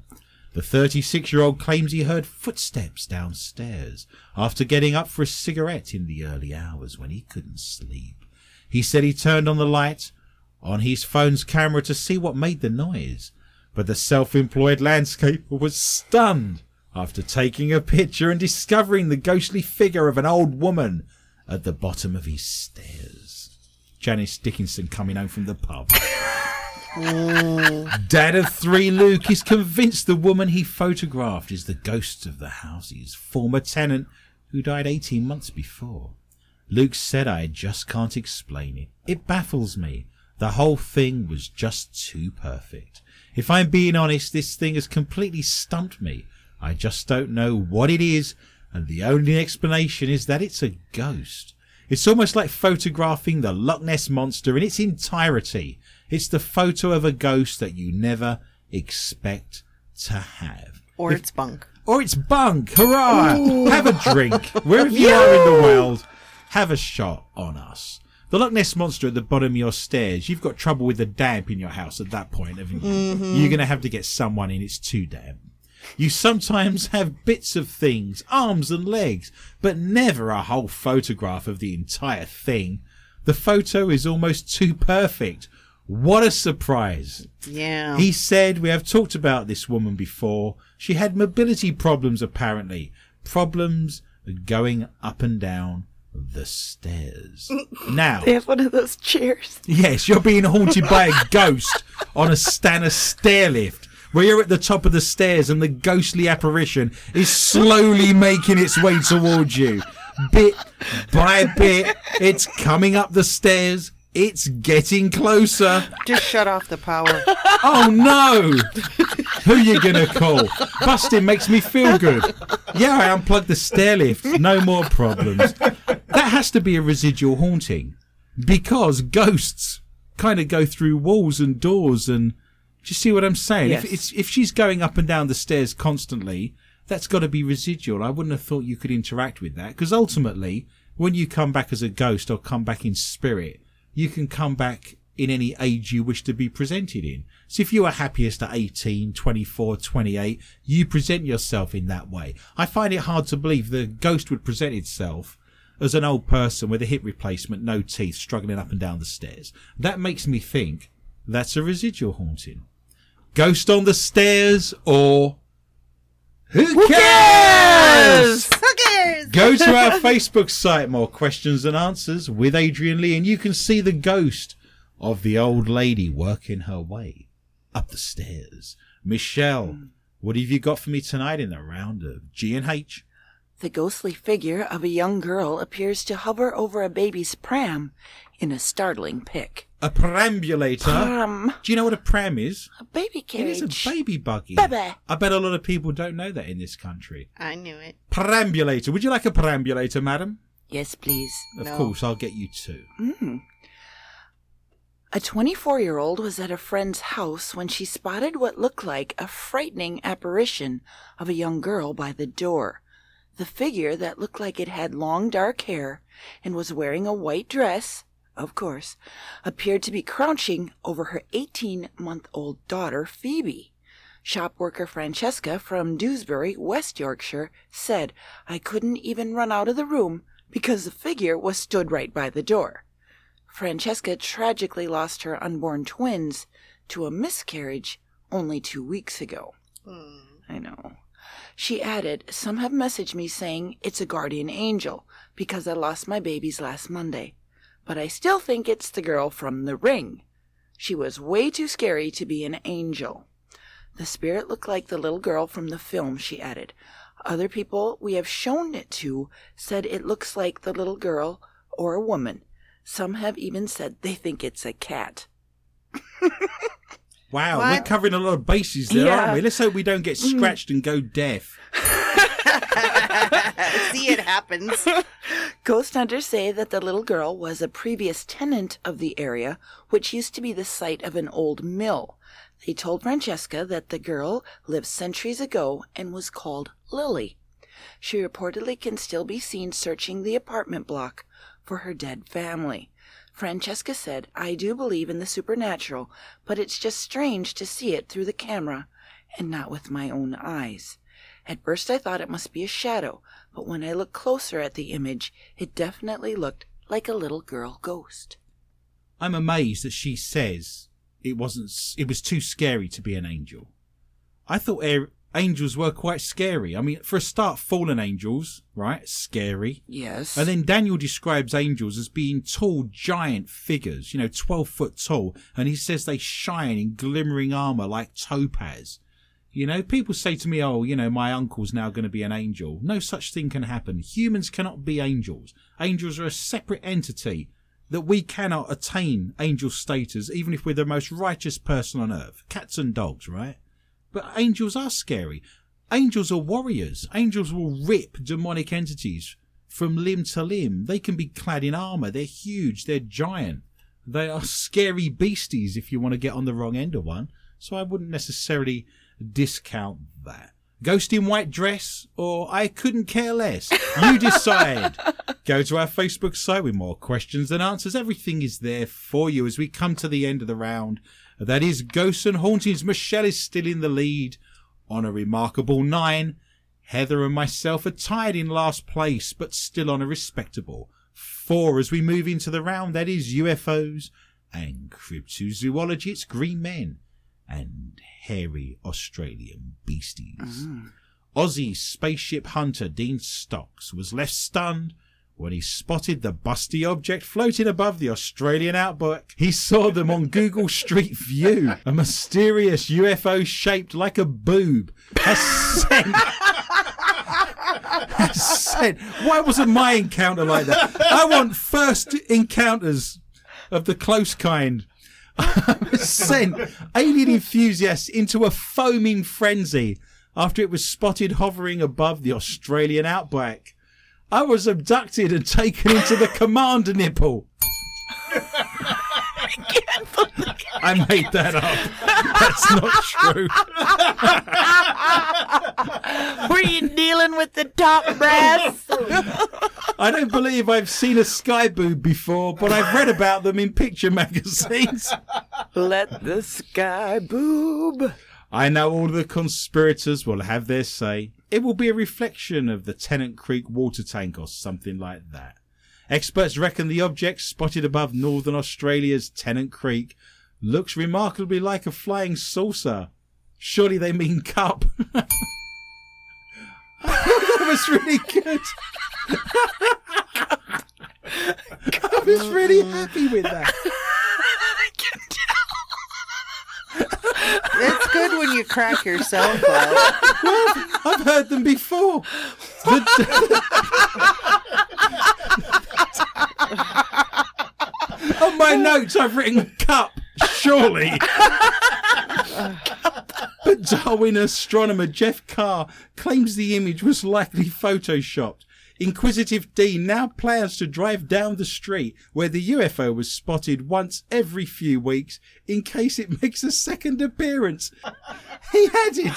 The 36 year old claims he heard footsteps downstairs after getting up for a cigarette in the early hours when he couldn't sleep. He said he turned on the light on his phone's camera to see what made the noise, but the self employed landscaper was stunned after taking a picture and discovering the ghostly figure of an old woman at the bottom of his stairs. Janice Dickinson coming home from the pub. Dad of three, Luke, is convinced the woman he photographed is the ghost of the house's former tenant who died 18 months before. Luke said I just can't explain it. It baffles me. The whole thing was just too perfect. If I'm being honest, this thing has completely stumped me. I just don't know what it is, and the only explanation is that it's a ghost. It's almost like photographing the Loch Ness monster in its entirety. It's the photo of a ghost that you never expect to have. Or it's bunk. Or it's bunk. Hurrah! Have a drink wherever you are in the world. have a shot on us. The Loch Ness monster at the bottom of your stairs. You've got trouble with the damp in your house at that point, haven't you? Mm-hmm. You're going to have to get someone in. It's too damp. You sometimes have bits of things, arms and legs, but never a whole photograph of the entire thing. The photo is almost too perfect. What a surprise. Yeah. He said, We have talked about this woman before. She had mobility problems, apparently. Problems going up and down the stairs. now, They have one of those chairs. yes, you're being haunted by a ghost on a Stannah stair lift. Where you're at the top of the stairs and the ghostly apparition is slowly making its way towards you. Bit by bit, it's coming up the stairs. It's getting closer. Just shut off the power. Oh no! Who are you gonna call? Busting makes me feel good. Yeah, I unplugged the stair lift. No more problems. That has to be a residual haunting. Because ghosts kind of go through walls and doors and do you see what I'm saying? Yes. If it's if she's going up and down the stairs constantly, that's got to be residual. I wouldn't have thought you could interact with that because ultimately, when you come back as a ghost or come back in spirit, you can come back in any age you wish to be presented in. So if you are happiest at 18, 24, 28, you present yourself in that way. I find it hard to believe the ghost would present itself as an old person with a hip replacement, no teeth, struggling up and down the stairs. That makes me think that's a residual haunting. Ghost on the stairs or who, cares? Who cares? Go to our Facebook site, more questions and answers with Adrian Lee, and you can see the ghost of the old lady working her way up the stairs. Michelle, hmm. what have you got for me tonight in the round of G and H? The ghostly figure of a young girl appears to hover over a baby's pram in a startling pic. A perambulator. Pram. Do you know what a pram is? A baby It carriage. is a baby buggy. Baby. I bet a lot of people don't know that in this country. I knew it. Perambulator. Would you like a perambulator, madam? Yes, please. Of No. course, I'll get you two. Hmm. A 24 year old was at a friend's house when she spotted what looked like a frightening apparition of a young girl by the door. The figure that looked like it had long dark hair and was wearing a white dress, of course, appeared to be crouching over her 18 month old daughter, Phoebe. Shop worker Francesca from Dewsbury, West Yorkshire, said, I couldn't even run out of the room because the figure was stood right by the door. Francesca tragically lost her unborn twins to a miscarriage only two weeks ago. Hmm. I know. She added, Some have messaged me saying it's a guardian angel because I lost my babies last Monday. But I still think it's the girl from the ring. She was way too scary to be an angel. The spirit looked like the little girl from the film, she added. Other people we have shown it to said it looks like the little girl or a woman. Some have even said they think it's a cat. Wow, What? we're covering a lot of bases there, Yeah. aren't we? Let's hope we don't get mm. scratched and go deaf. See, it happens. Ghost hunters say that the little girl was a previous tenant of the area, which used to be the site of an old mill. They told Francesca that the girl lived centuries ago and was called Lily. She reportedly can still be seen searching the apartment block for her dead family. Francesca said, I do believe in the supernatural, but it's just strange to see it through the camera and not with my own eyes. At first I thought it must be a shadow, but when I looked closer at the image, it definitely looked like a little girl ghost. I'm amazed that she says it wasn't. It was too scary to be an angel. I thought air, angels were quite scary. I mean, for a start, fallen angels, right? Scary. Yes. And then Daniel describes angels as being tall, giant figures, you know, 12 foot tall. And he says they shine in glimmering armor like topaz. You know, people say to me, oh, you know, my uncle's now going to be an angel. No such thing can happen. Humans cannot be angels. Angels are a separate entity that we cannot attain angel status, even if we're the most righteous person on earth. Cats and dogs, right? But angels are scary. Angels are warriors. Angels will rip demonic entities from limb to limb. They can be clad in armor. They're huge. They're giant. They are scary beasties if you want to get on the wrong end of one. So I wouldn't necessarily discount that. Ghost in white dress, or I couldn't care less. You decide. Go to our Facebook site with more questions than answers. Everything is there for you as we come to the end of the round. That is Ghosts and Hauntings. Michelle is still in the lead on a remarkable nine. Heather and myself are tied in last place, but still on a respectable four as we move into the round. That is UFOs and cryptozoology. It's green men and hairy Australian beasties. Mm-hmm. Aussie spaceship hunter Dean Stocks was left stunned when he spotted the busty object floating above the Australian outback. He saw them on Google Street View. A mysterious UFO shaped like a boob has sent said, why wasn't my encounter like that? I want first encounters of the close kind. Sent alien enthusiasts into a foaming frenzy after it was spotted hovering above the Australian outback. I was abducted and taken into the commander nipple. made that up. That's not true. Were you dealing with the top brass? I don't believe I've seen a sky boob before, but I've read about them in picture magazines. Let the sky boob. I know all the conspirators will have their say. It will be a reflection of the Tennant Creek water tank or something like that. Experts reckon the object spotted above northern Australia's Tennant Creek looks remarkably like a flying saucer. Surely they mean cup. that was really good. I was really happy with that. It's good when you crack yourself up. I've heard them before. The- On my notes, I've written cup, surely. but Darwin astronomer Jeff Carr claims the image was likely photoshopped. Inquisitive Dean now plans to drive down the street where the UFO was spotted once every few weeks in case it makes a second appearance. He added.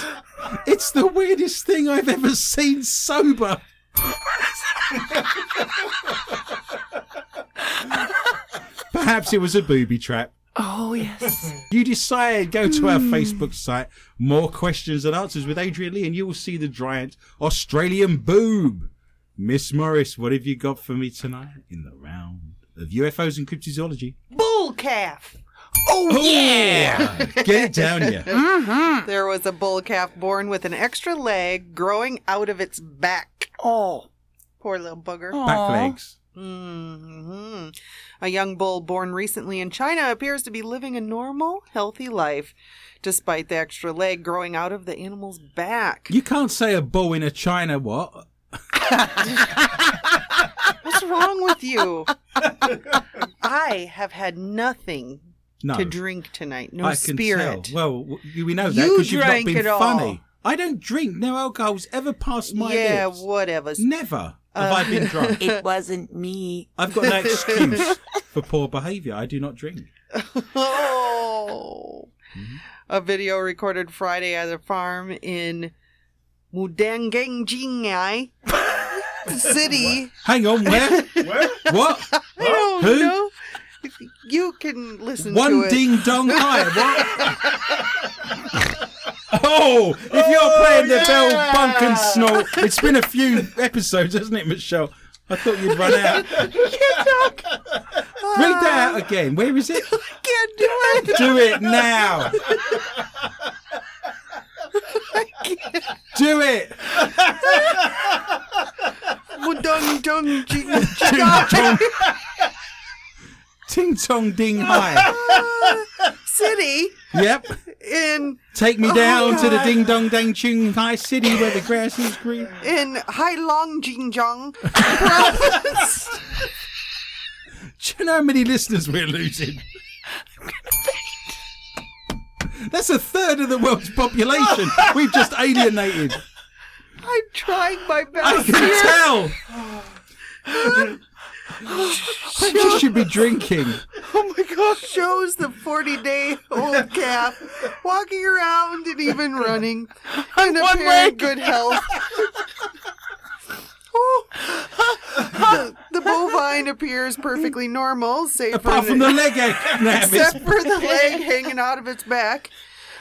It's the weirdest thing I've ever seen sober. Perhaps it was a booby trap. Oh, yes. You decide, go to our Facebook site, more questions and answers with Adrian Lee, and you will see the giant Australian boob. Miss Morris, what have you got for me tonight in the round of UFOs and cryptozoology? Bull calf. Oh, yeah! Get it down here. There was a bull calf born with an extra leg growing out of its back. Oh. Poor little booger. Back legs. hmm A young bull born recently in China appears to be living a normal, healthy life, despite the extra leg growing out of the animal's back. You can't say a bull in a China what? What's wrong with you? I have had nothing No. to drink tonight. No I can spirit. tell. Well, we know that because you've not been it all. funny. I don't drink. No alcohol's ever passed my yeah, lips. Yeah, whatever. Never have Uh, I been drunk. It wasn't me. I've got no excuse for poor behaviour. I do not drink. Oh. Mm-hmm. A video recorded Friday at a farm in Mudangangjingai City. Hang on, where? where? What? I don't Who? know. You can listen One to it. ding dong high. What? oh, if you're playing the Bell Bunk and Snort, it's been a few episodes, hasn't it, Michelle? I thought you'd run out. Read that out again. Where is it? I Can't do it. Do it now. Do it. Mudangangjingai Ting tong ding high. City Yep. in Take me down to the oh. ding dong dang chung high city where the grass is green. in Heilongjiang province. Do you know how many listeners we're losing? That's a third of the world's population. We've just alienated. I'm trying my best. I can here. tell. I just should be drinking. Oh my gosh, shows the 40 day old calf walking around and even running in one apparent leg. good health. The, the bovine appears perfectly normal, save Apart for from the leg except for the leg hanging out of its back.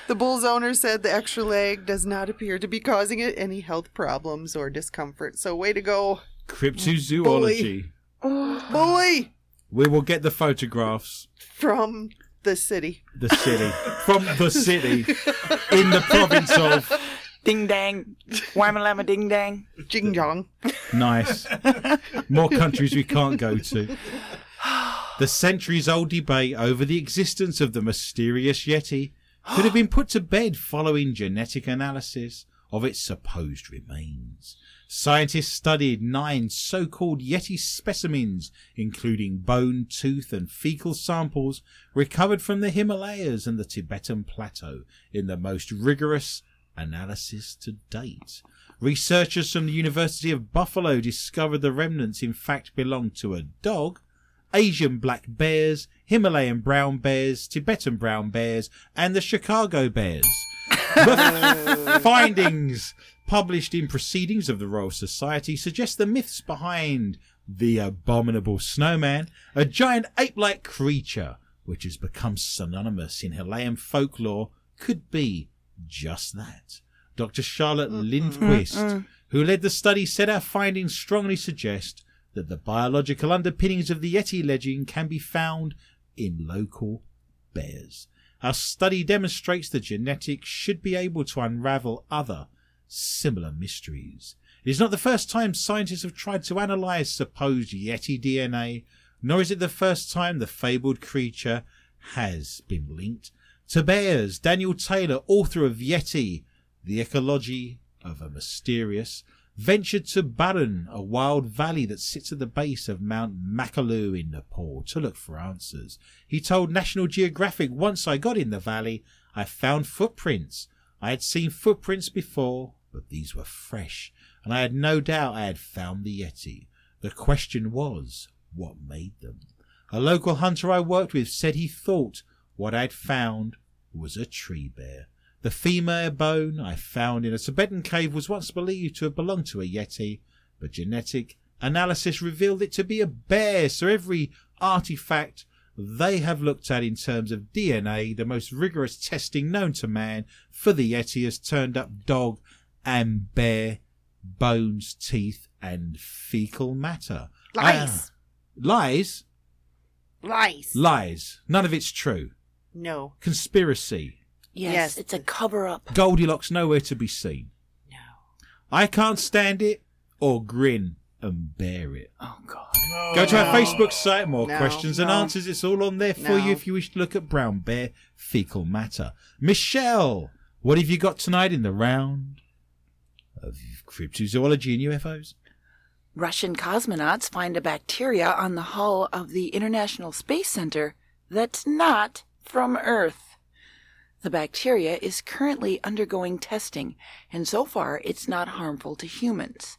The bull's owner said the extra leg does not appear to be causing it any health problems or discomfort. So, way to go, Cryptozoology. bully We will get the photographs. from the city. The city. From the city. In the province of. Ding dang. Whamalama ding dang. Jing jong. Nice. More countries we can't go to. The centuries old debate over the existence of the mysterious Yeti could have been put to bed following genetic analysis of its supposed remains. Scientists studied nine so called Yeti specimens, including bone, tooth, and fecal samples recovered from the Himalayas and the Tibetan Plateau, in the most rigorous analysis to date. Researchers from the University of Buffalo discovered the remnants in fact belonged to a dog, Asian black bears, Himalayan brown bears, Tibetan brown bears, and the Chicago bears. The findings published in Proceedings of the Royal Society suggest the myths behind the abominable snowman, a giant ape like creature which has become synonymous in Himalayan folklore, could be just that. Dr. Charlotte Lindqvist, who led the study, said our findings strongly suggest that the biological underpinnings of the Yeti legend can be found in local bears. Our study demonstrates that genetics should be able to unravel other similar mysteries. It is not the first time scientists have tried to analyze supposed Yeti DNA, nor is it the first time the fabled creature has been linked to bears. Daniel Taylor, author of Yeti, The Ecology of a Mysterious, ventured to Barun, a wild valley that sits at the base of Mount Makalu in Nepal, to look for answers. He told National Geographic, Once I got in the valley, I found footprints. I had seen footprints before, but these were fresh, and I had no doubt I had found the Yeti. The question was, what made them? A local hunter I worked with said he thought what I had found was a tree bear. The femur bone I found in a Tibetan cave was once believed to have belonged to a Yeti, but genetic analysis revealed it to be a bear, so every artifact they have looked at in terms of DNA, the most rigorous testing known to man for the Yeti has turned up dog and bear bones, teeth, and fecal matter. Lies. Ah, lies? Lies. Lies. None of it's true. No. Conspiracy. Yes, Yes. it's a cover up. Goldilocks nowhere to be seen. No. I can't stand it or grin and bear it. Oh, God. No. Go to our Facebook site, more No, questions and no. answers. It's all on there for No. you if you wish to look at brown bear fecal matter. Michelle, what have you got tonight in the round of cryptozoology and UFOs? Russian cosmonauts find a bacteria on the hull of the International Space Center that's not from Earth. The bacteria is currently undergoing testing, and so far it's not harmful to humans.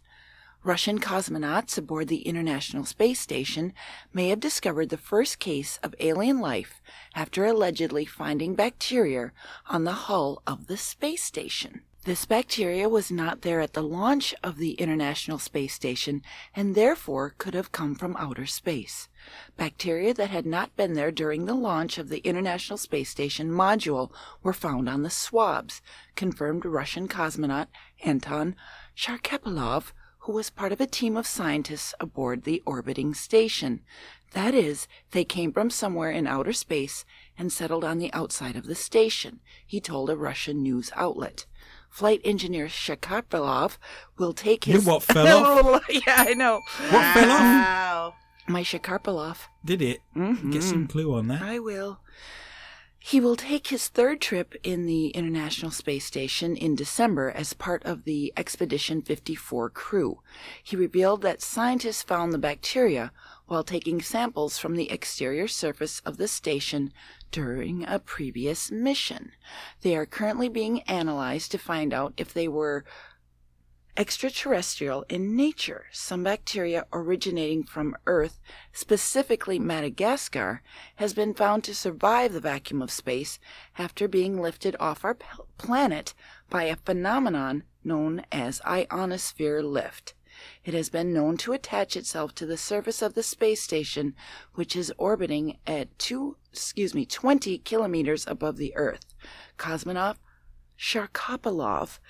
Russian cosmonauts aboard the International Space Station may have discovered the first case of alien life after allegedly finding bacteria on the hull of the space station. This bacteria was not there at the launch of the International Space Station and therefore could have come from outer space. Bacteria that had not been there during the launch of the International Space Station module were found on the swabs, confirmed Russian cosmonaut Anton Sharkapilov, who was part of a team of scientists aboard the orbiting station. That is, they came from somewhere in outer space and settled on the outside of the station, he told a Russian news outlet. Flight engineer Shakarpilov will take his. You his. what fell off? yeah, I know. What fell off? My Shakarpilov. Did it? Get some mm-hmm. clue on that. I will. He will take his third trip in the International Space Station in December as part of the Expedition 54 crew. He revealed that scientists found the bacteria while taking samples from the exterior surface of the station during a previous mission. They are currently being analyzed to find out if they were extraterrestrial in nature. Some bacteria originating from Earth, specifically Madagascar, has been found to survive the vacuum of space after being lifted off our planet by a phenomenon known as ionosphere lift. It has been known to attach itself to the surface of the space station, which is orbiting at two, excuse me, 20 kilometers above the Earth. Cosmonaut Sharkopolov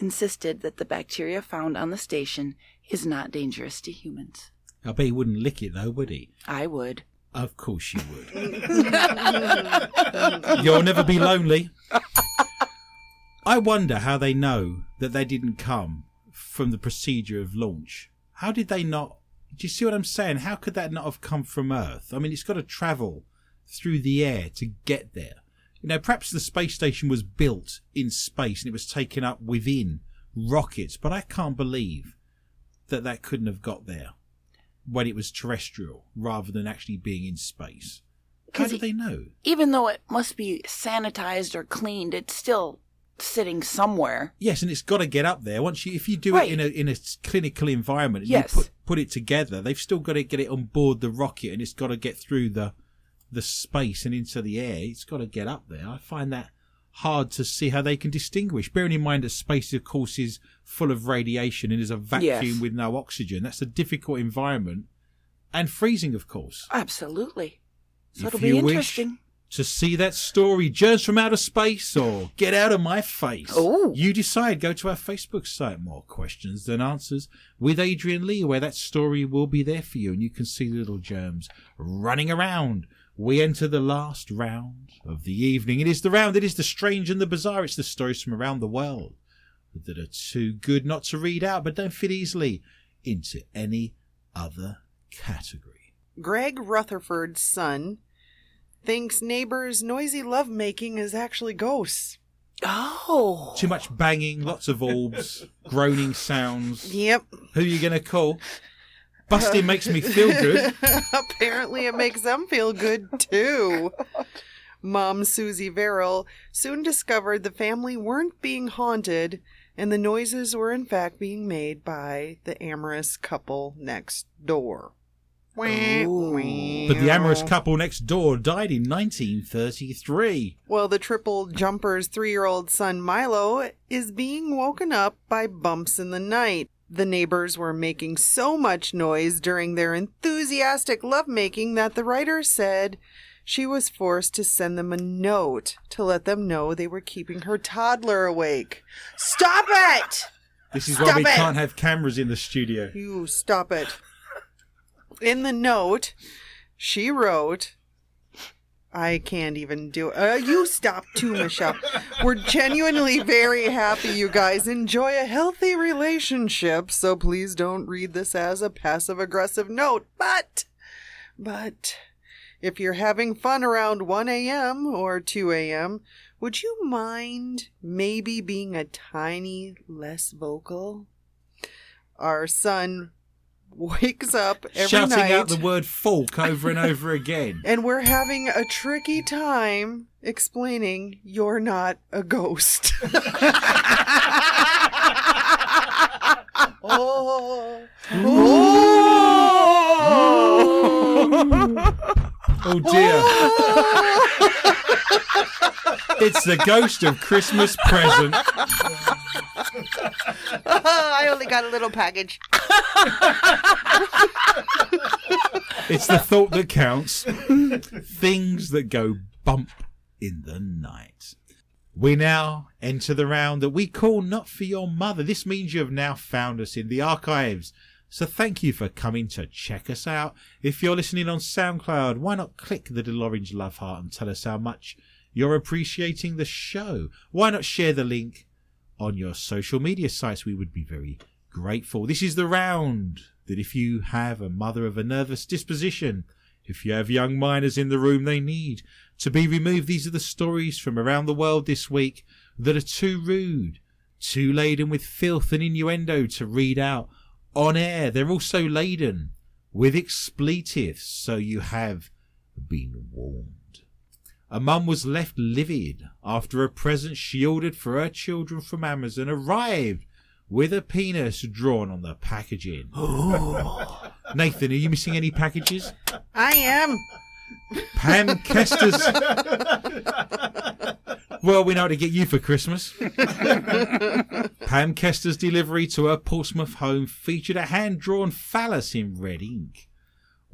insisted that the bacteria found on the station is not dangerous to humans. I bet he wouldn't lick it though, would he? I would. Of course you would. You'll never be lonely. I wonder how they know that they didn't come from the procedure of launch. How did they not? Do you see what I'm saying? How could that not have come from Earth? I mean, it's got to travel through the air to get there. You know, perhaps the space station was built in space and it was taken up within rockets, but I can't believe that that couldn't have got there when it was terrestrial rather than actually being in space. How do they know? Even though it must be sanitized or cleaned, it's still sitting somewhere. Yes, and it's got to get up there. Once you, if you do Right. it in a in a clinical environment, and Yes. you put put it together, they've still got to get it on board the rocket, and it's got to get through the the space and into the air. It's got to get up there. I find that hard to see how they can distinguish. Bearing in mind that space, of course, is full of radiation and is a vacuum Yes. with no oxygen. That's a difficult environment, and freezing, of course. Absolutely. So If it'll be interesting. to see that story, Germs from Outer Space, or Get Out of My Face. Oh. You decide. Go to our Facebook site. More questions than answers with Adrian Lee, where that story will be there for you, and you can see the little germs running around. We enter the last round of the evening. It is the round. It is the strange and the bizarre. It's the stories from around the world that are too good not to read out, but don't fit easily into any other category. Greg Rutherford's son thinks neighbors' noisy lovemaking is actually ghosts. Oh. Too much banging, lots of orbs, groaning sounds. Yep. Who are you going to call? Busting makes me feel good. Apparently, it makes them feel good too. Mom Susie Verrill soon discovered the family weren't being haunted, and the noises were in fact being made by the amorous couple next door. Ooh. But the amorous couple next door died in 1933. Well, the triple jumper's three year old son Milo is being woken up by bumps in the night. The neighbors were making so much noise during their enthusiastic lovemaking that the writer said she was forced to send them a note to let them know they were keeping her toddler awake. Stop it! This is why Stop we it! can't have cameras in the studio. You stop it. In the note, she wrote, I can't even do it. Uh, you stop too, Michelle. We're genuinely very happy you guys enjoy a healthy relationship, so please don't read this as a passive aggressive note. But, but, if you're having fun around 1 a.m. or 2 a.m., would you mind maybe being a tiny less vocal? Our son wakes up every Shouting night out the word fork over and over again. and we're having a tricky time explaining you're not a ghost. oh. Oh dear. Oh. it's the ghost of Christmas present. I only got a little package. It's the thought that counts. Things that go bump in the night. We now enter the round that we call Not For Your Mother. This means you have now found us in the archives. So thank you for coming to check us out. If you're listening on SoundCloud, why not click the little orange love heart and tell us how much you're appreciating the show? Why not share the link on your social media sites? We would be very grateful. This is the round that if you have a mother of a nervous disposition, if you have young minors in the room they need to be removed, these are the stories from around the world this week that are too rude, too laden with filth and innuendo to read out on air. They're also laden with expletives, so you have been warned. A mum was left livid after a present shielded for her children from Amazon arrived with a penis drawn on the packaging. Nathan, are you missing any packages? I am. Pam Kester's. well, we know how to get you for Christmas. Pam Kester's delivery to her Portsmouth home featured a hand drawn phallus in red ink.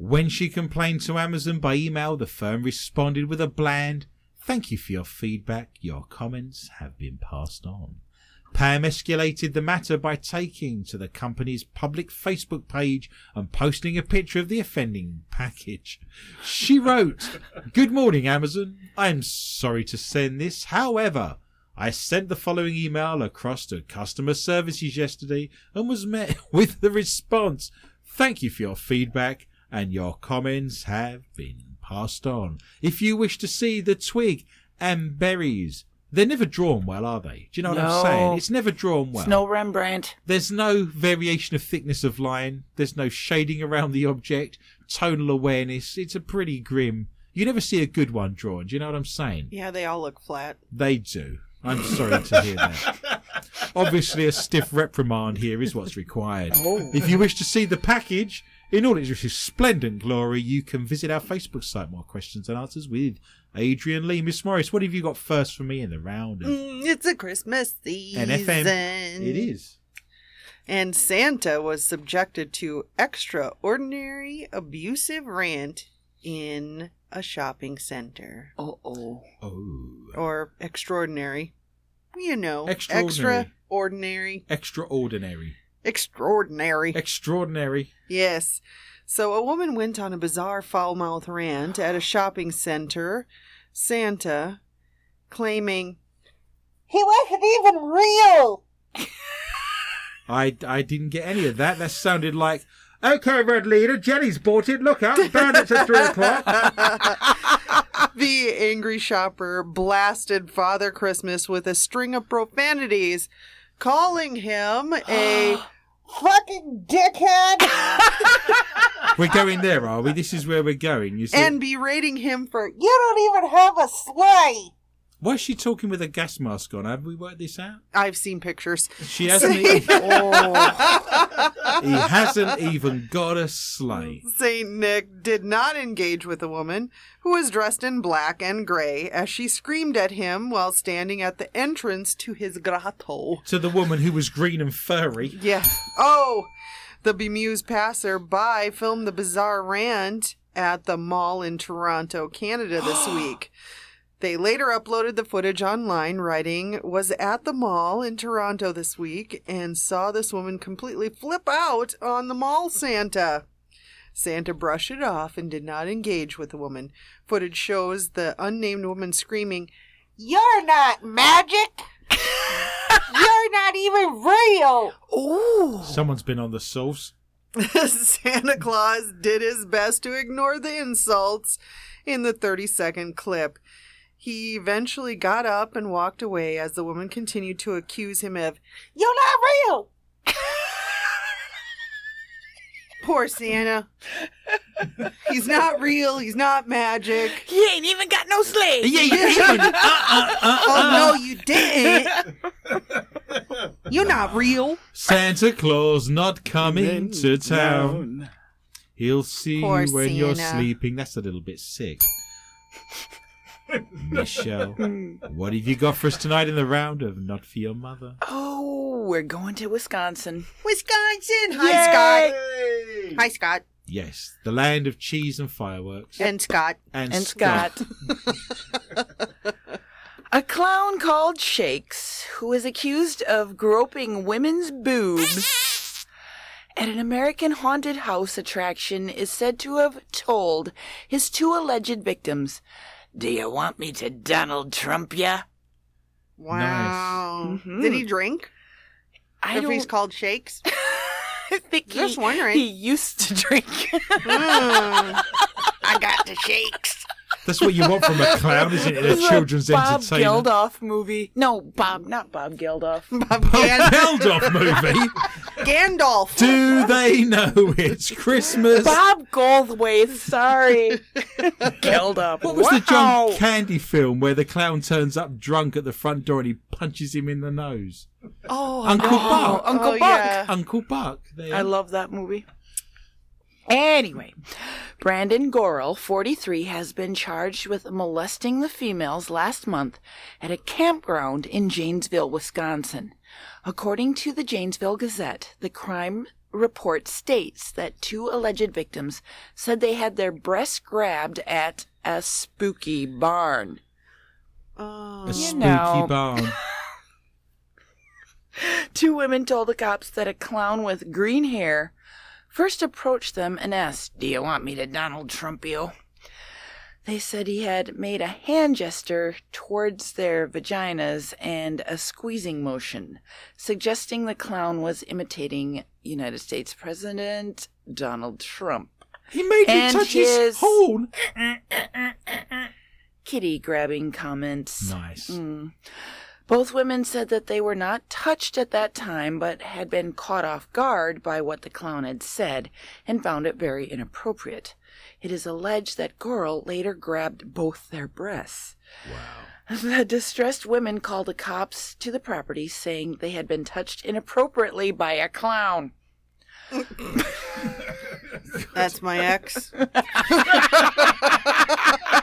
When she complained to Amazon by email, the firm responded with a bland, Thank you for your feedback. Your comments have been passed on. Pam escalated the matter by taking to the company's public Facebook page and posting a picture of the offending package. She wrote, Good morning, Amazon. I'm sorry to send this. However, I sent the following email across to customer services yesterday and was met with the response, Thank you for your feedback and your comments have been passed on. If you wish to see the twig and berries, they're never drawn well, are they? Do you know what No. I'm saying? It's never drawn well. It's no Rembrandt. There's no variation of thickness of line. There's no shading around the object. Tonal awareness. It's a pretty grim. You never see a good one drawn. Do you know what I'm saying? Yeah, they all look flat. They do. I'm sorry to hear that. Obviously, a stiff reprimand here is what's required. Oh. If you wish to see the package in all its resplendent glory, you can visit our Facebook site. More questions and answers with Adrian Lee. Miss Morris, what have you got first for me in the round of Mm, it's a Christmas season. NFM? It is. And Santa was subjected to extraordinary abusive rant in a shopping center. Oh, oh. Oh. Or extraordinary. You know, Extraordinary. extraordinary. Extraordinary. Extraordinary. Extraordinary. Yes. So a woman went on a bizarre foul mouth rant at a shopping center, Santa, claiming, He wasn't even real! I, I didn't get any of that. That sounded like, okay, Red Leader, Jenny's bought it. Look out, bandits at 3 o'clock. the angry shopper blasted Father Christmas with a string of profanities, calling him a fucking dickhead We're going there, are we? This is where we're going. You see? and berating him for, You don't even have a sleigh! Why is she talking with a gas mask on? Have we worked this out? I've seen pictures. She hasn't. Even, oh, he hasn't even got a sleigh. Saint Nick did not engage with the woman, who was dressed in black and gray, as she screamed at him while standing at the entrance to his grotto. To the woman who was green and furry. Yeah. Oh! The bemused passer-by filmed the bizarre rant at the mall in Toronto, Canada this week. They later uploaded the footage online, writing, was at the mall in Toronto this week and saw this woman completely flip out on the mall Santa. Santa brushed it off and did not engage with the woman. Footage shows the unnamed woman screaming, You're not magic! You're not even real! Ooh. Someone's been on the sauce. Santa Claus did his best to ignore the insults in the 30 second clip. He eventually got up and walked away as the woman continued to accuse him of, You're not real! Poor Santa. He's not real. He's not magic. He ain't even got no sleigh. Yeah, yeah, uh, yeah. Uh, uh, oh, no, you didn't. You're not real. Santa Claus not coming to town. He'll see Poor you when you're sleeping. That's a little bit sick. Michelle, hmm. what have you got for us tonight in the round of Not For Your Mother? Oh, we're going to Wisconsin. Wisconsin. Hi, Yay! Scott. Hi, Scott. Yes, the land of cheese and fireworks. And Scott. And, And Scott. A clown called Shakes, who is accused of groping women's boobs at an American haunted house attraction, is said to have told his two alleged victims, Do you want me to Donald Trump ya? Wow. Mhm. Did he drink? I if don't he's called Shakes? I think Just he, wondering. he used to drink. Mm. I got the shakes. That's what you want from a clown, isn't it? A It's children's Bob entertainment. Geldof movie. No, Bob, not Bob Geldof. Bob Bob Gan- Geldof movie. Gandalf. Do they know it's Christmas? Bob Goldthwait. Sorry, Geldof. What was the Wow. John Candy film where the clown turns up drunk at the front door and he punches him in the nose? Oh, Uncle Oh, Buck. Uncle Oh, Buck. yeah. Uncle Buck. There. I love that movie. Anyway, Brandon Gorel, 43, has been charged with molesting the females last month at a campground in Janesville, Wisconsin. According to the Janesville Gazette, the crime report states that two alleged victims said they had their breasts grabbed at a spooky barn. Oh. a spooky know. barn. Two women told the cops that a clown with green hair first approached them and asked, Do you want me to Donald Trump you? They said he had made a hand gesture towards their vaginas and a squeezing motion, suggesting the clown was imitating United States President Donald Trump. He made me touch his his- horn. Kitty grabbing comments. Nice. Mm. Both women said that they were not touched at that time, but had been caught off guard by what the clown had said and found it very inappropriate. It is alleged that Gorel later grabbed both their breasts. Wow. The distressed women called the cops to the property saying they had been touched inappropriately by a clown. That's my ex.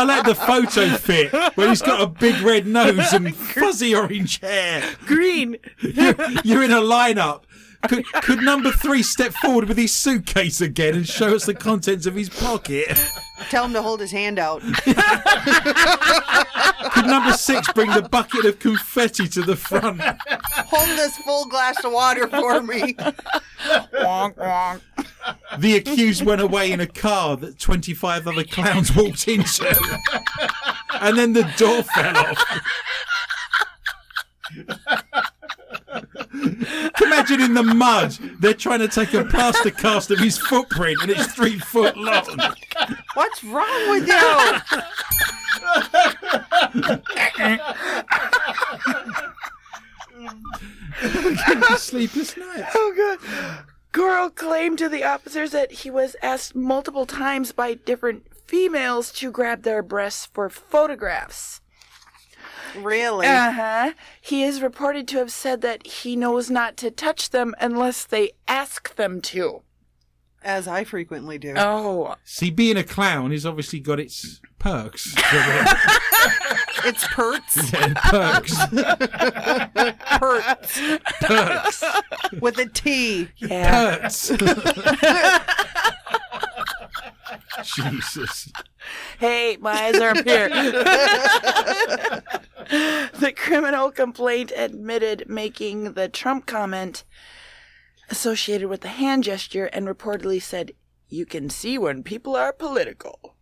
I like the photo fit where he's got a big red nose and fuzzy orange hair. Green! You're, you're in a lineup. Could, could number three step forward with his suitcase again and show us the contents of his pocket? Tell him to hold his hand out. Could number six bring the bucket of confetti to the front? Hold this full glass of water for me. Wonk, wonk. The accused went away in a car that 25 other clowns walked into. And then the door fell off. Imagine in the mud, they're trying to take a plaster cast of his footprint and it's three foot long. What's wrong with you? Sleepless nights. Oh god. Gorel claimed to the officers that he was asked multiple times by different females to grab their breasts for photographs. Really? Uh huh. He is reported to have said that he knows not to touch them unless they ask them to. As I frequently do. Oh. See, being a clown has obviously got its perks. It's Perts. Yeah, perks. Perts. Perks. With a T. Yeah. Perks. Jesus. Hey, my eyes are up here. the criminal complaint admitted making the Trump comment associated with the hand gesture and reportedly said, You can see when people are political.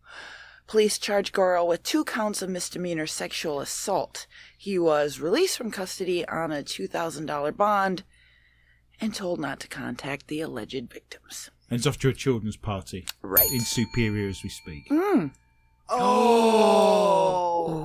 Police charged Gorel with two counts of misdemeanor sexual assault. He was released from custody on a $2,000 bond and told not to contact the alleged victims. And it's off to a children's party. Right. In Superior as we speak. Hmm. Oh.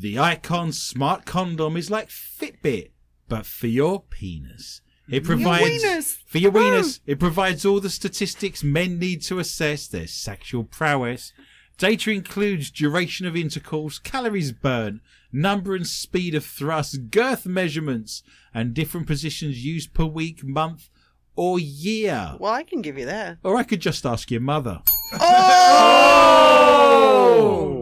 The Icon Smart Condom is like Fitbit, but for your penis. It provides weenus. for your weenus. Oh. It provides all the statistics men need to assess their sexual prowess. Data includes duration of intercourse, calories burned, number and speed of thrust, girth measurements, and different positions used per week, month, or year. Well, I can give you that. Or I could just ask your mother. Oh!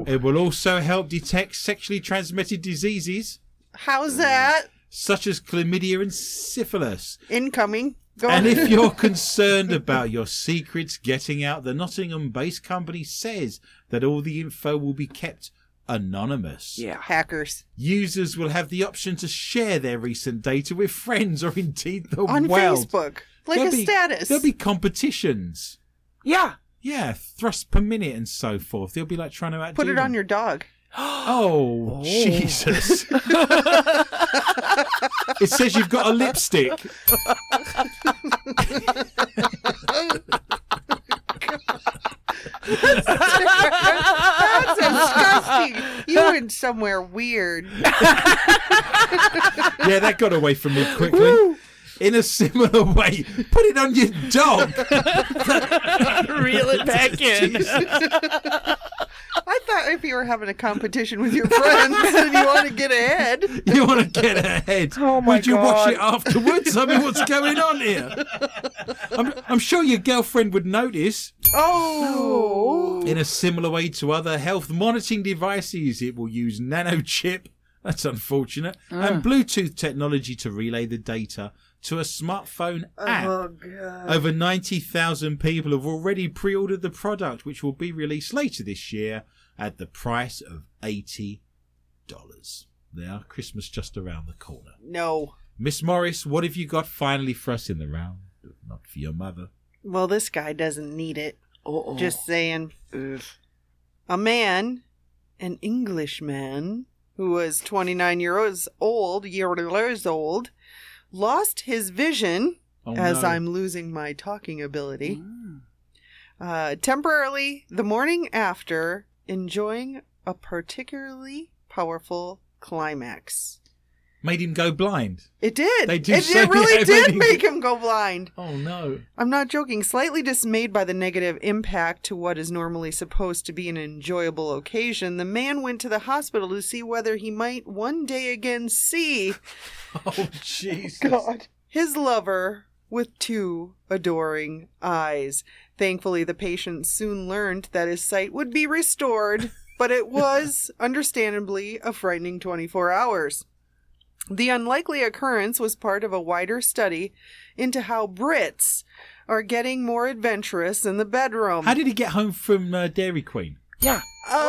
It will also help detect sexually transmitted diseases How's that? such as chlamydia and syphilis. Incoming. Go And on. if you're concerned about your secrets getting out, the Nottingham based company says that all the info will be kept anonymous. Yeah. Hackers. Users will have the option to share their recent data with friends or indeed the On world. On Facebook. Like There'll a be- status. There'll be competitions. Yeah. Yeah, thrust per minute and so forth. They'll be like trying to outdo Put it them. on your dog. Oh, oh, Jesus. it says you've got a lipstick. That's disgusting. You went somewhere weird. yeah, that got away from me quickly. In a similar way, put it on your dog. Reel it back in. I thought if you were having a competition with your friends and you want to get ahead. You want to get ahead? Oh my Would you watch God. it afterwards? I mean, what's going on here? I'm, I'm sure your girlfriend would notice. Oh. In a similar way to other health monitoring devices, it will use nanochip. That's unfortunate. Ah. And Bluetooth technology to relay the data to a smartphone oh, app. Oh, God. Over 90,000 people have already pre ordered the product, which will be released later this year at the price of $80. Now, Christmas just around the corner. No. Miss Morris, what have you got finally for us in the round? Not for your mother. Well, this guy doesn't need it. Oh, Just saying. A man, an Englishman, who was 29 years old, years old, lost his vision Oh, as no. I'm losing my talking ability. Uh, temporarily, the morning after, enjoying a particularly powerful climax. Made him go blind. It did. They do it, it really did him- make him go blind. Oh, no. I'm not joking. Slightly dismayed by the negative impact to what is normally supposed to be an enjoyable occasion, the man went to the hospital to see whether he might one day again see Oh, Jesus. God. His lover with two adoring eyes. Thankfully, the patient soon learned that his sight would be restored, but it was, understandably, a frightening 24 hours. The unlikely occurrence was part of a wider study into how Brits are getting more adventurous in the bedroom. How did he get home from uh, Dairy Queen? yeah. oh!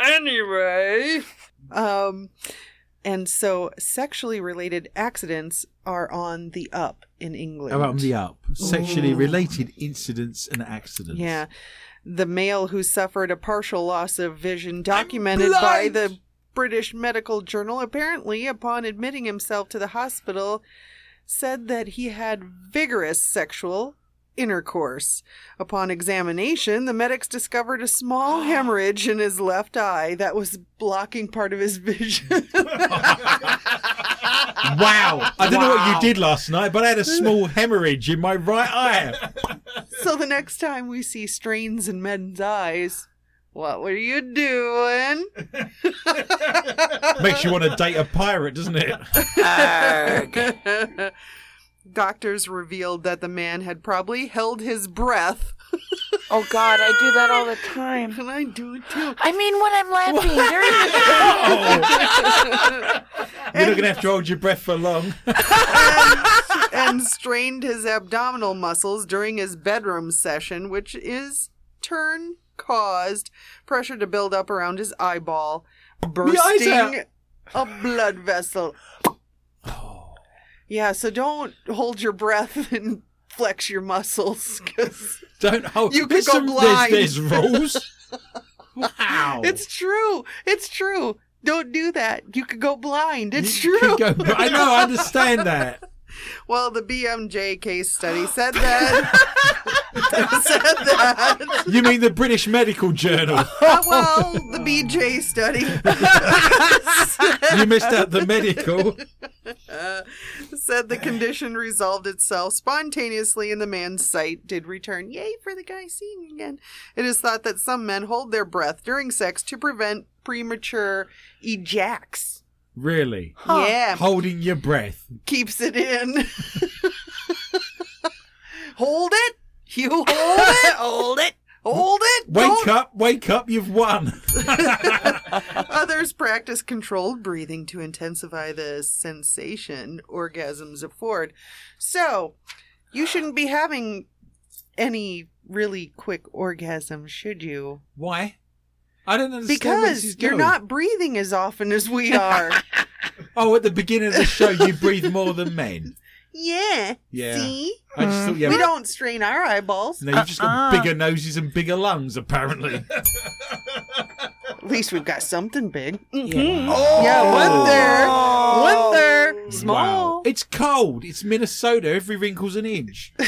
Anyway. Um, and so sexually related accidents are on the up in England. Oh, on the up. Sexually related incidents and accidents. Yeah. The male who suffered a partial loss of vision documented by the British Medical Journal apparently upon admitting himself to the hospital said that he had vigorous sexual intercourse. Upon examination, the medics discovered a small hemorrhage in his left eye that was blocking part of his vision. Wow. I don't know what you did last night, but I had a small hemorrhage in my right eye. so the next time we see strains in men's eyes, what were you doing? Makes you want to date a pirate, doesn't it? Doctors revealed that the man had probably held his breath. Oh God, I do that all the time. And I do it too. I mean, when I'm laughing, there You're not going to have to hold your breath for long. and strained his abdominal muscles during his bedroom session, which is turn caused pressure to build up around his eyeball, bursting a blood vessel. Yeah, so don't hold your breath and flex your muscles because Don't hold. You could go some- blind. There's, there's rules. Wow. it's true. It's true. Don't do that. You could go blind. It's You true. go- I know, I understand that. Well, the BMJ case study said that. said that. You mean the British Medical Journal? Uh, well, the BJ study You missed out the medical. said the condition resolved itself spontaneously and the man's sight did return. Yay for the guy seeing again. It is thought that some men hold their breath during sex to prevent premature ejacs. Really? Yeah, Holding your breath. keeps it in. hold it. You hold it. hold it. Hold it. Wake Don't- up, wake up, you've won. Others practice controlled breathing to intensify the sensation orgasms afford. So, you shouldn't be having any really quick orgasms, should you? Why? I don't understand where this is Because you're not breathing as often as we are. Oh, at the beginning of the show, you breathe more than men. Yeah. Yeah. See? I just thought, yeah. We don't strain our eyeballs. No, you've just got uh-uh. bigger noses and bigger lungs, apparently. At least we've got something big. Mm-hmm. Yeah. Oh. Yeah, one there. One there. Small. Wow. It's cold. It's Minnesota. Every wrinkle's an inch.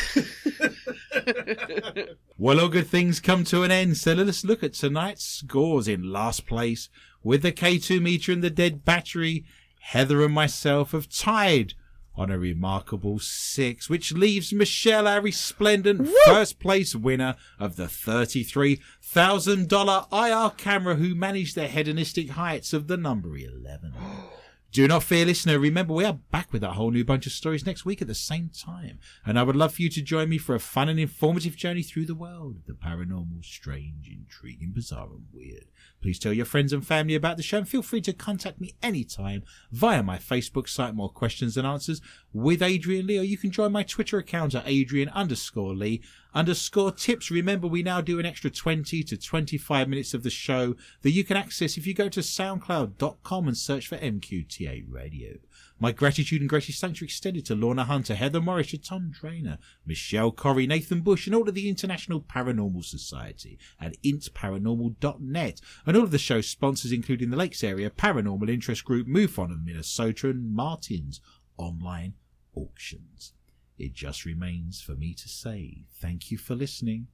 Well, all good things come to an end, so let us look at tonight's scores in last place with the K2 meter and the dead battery. Heather and myself have tied on a remarkable six, which leaves Michelle our resplendent first place winner of the $33,000 IR camera who managed the hedonistic heights of the number 11. Do not fear, listener. Remember, we are back with a whole new bunch of stories next week at the same time. And I would love for you to join me for a fun and informative journey through the world of the paranormal, strange, intriguing, bizarre, and weird. Please tell your friends and family about the show and feel free to contact me anytime via my Facebook site, More Questions and Answers with Adrian Lee, or you can join my Twitter account at Adrian underscore Lee underscore tips. Remember, we now do an extra 20 to 25 minutes of the show that you can access if you go to soundcloud.com and search for MQTA Radio. My gratitude and gracious thanks are extended to Lorna Hunter, Heather Morris, Tom Trainer, Michelle Corrie, Nathan Bush, and all of the International Paranormal Society and intparanormal.net, and all of the show's sponsors, including the Lakes Area Paranormal Interest Group, MUFON of Minnesota, and Martin's Online Auctions. It just remains for me to say thank you for listening,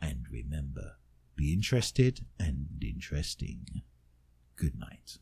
and remember, be interested and interesting. Good night.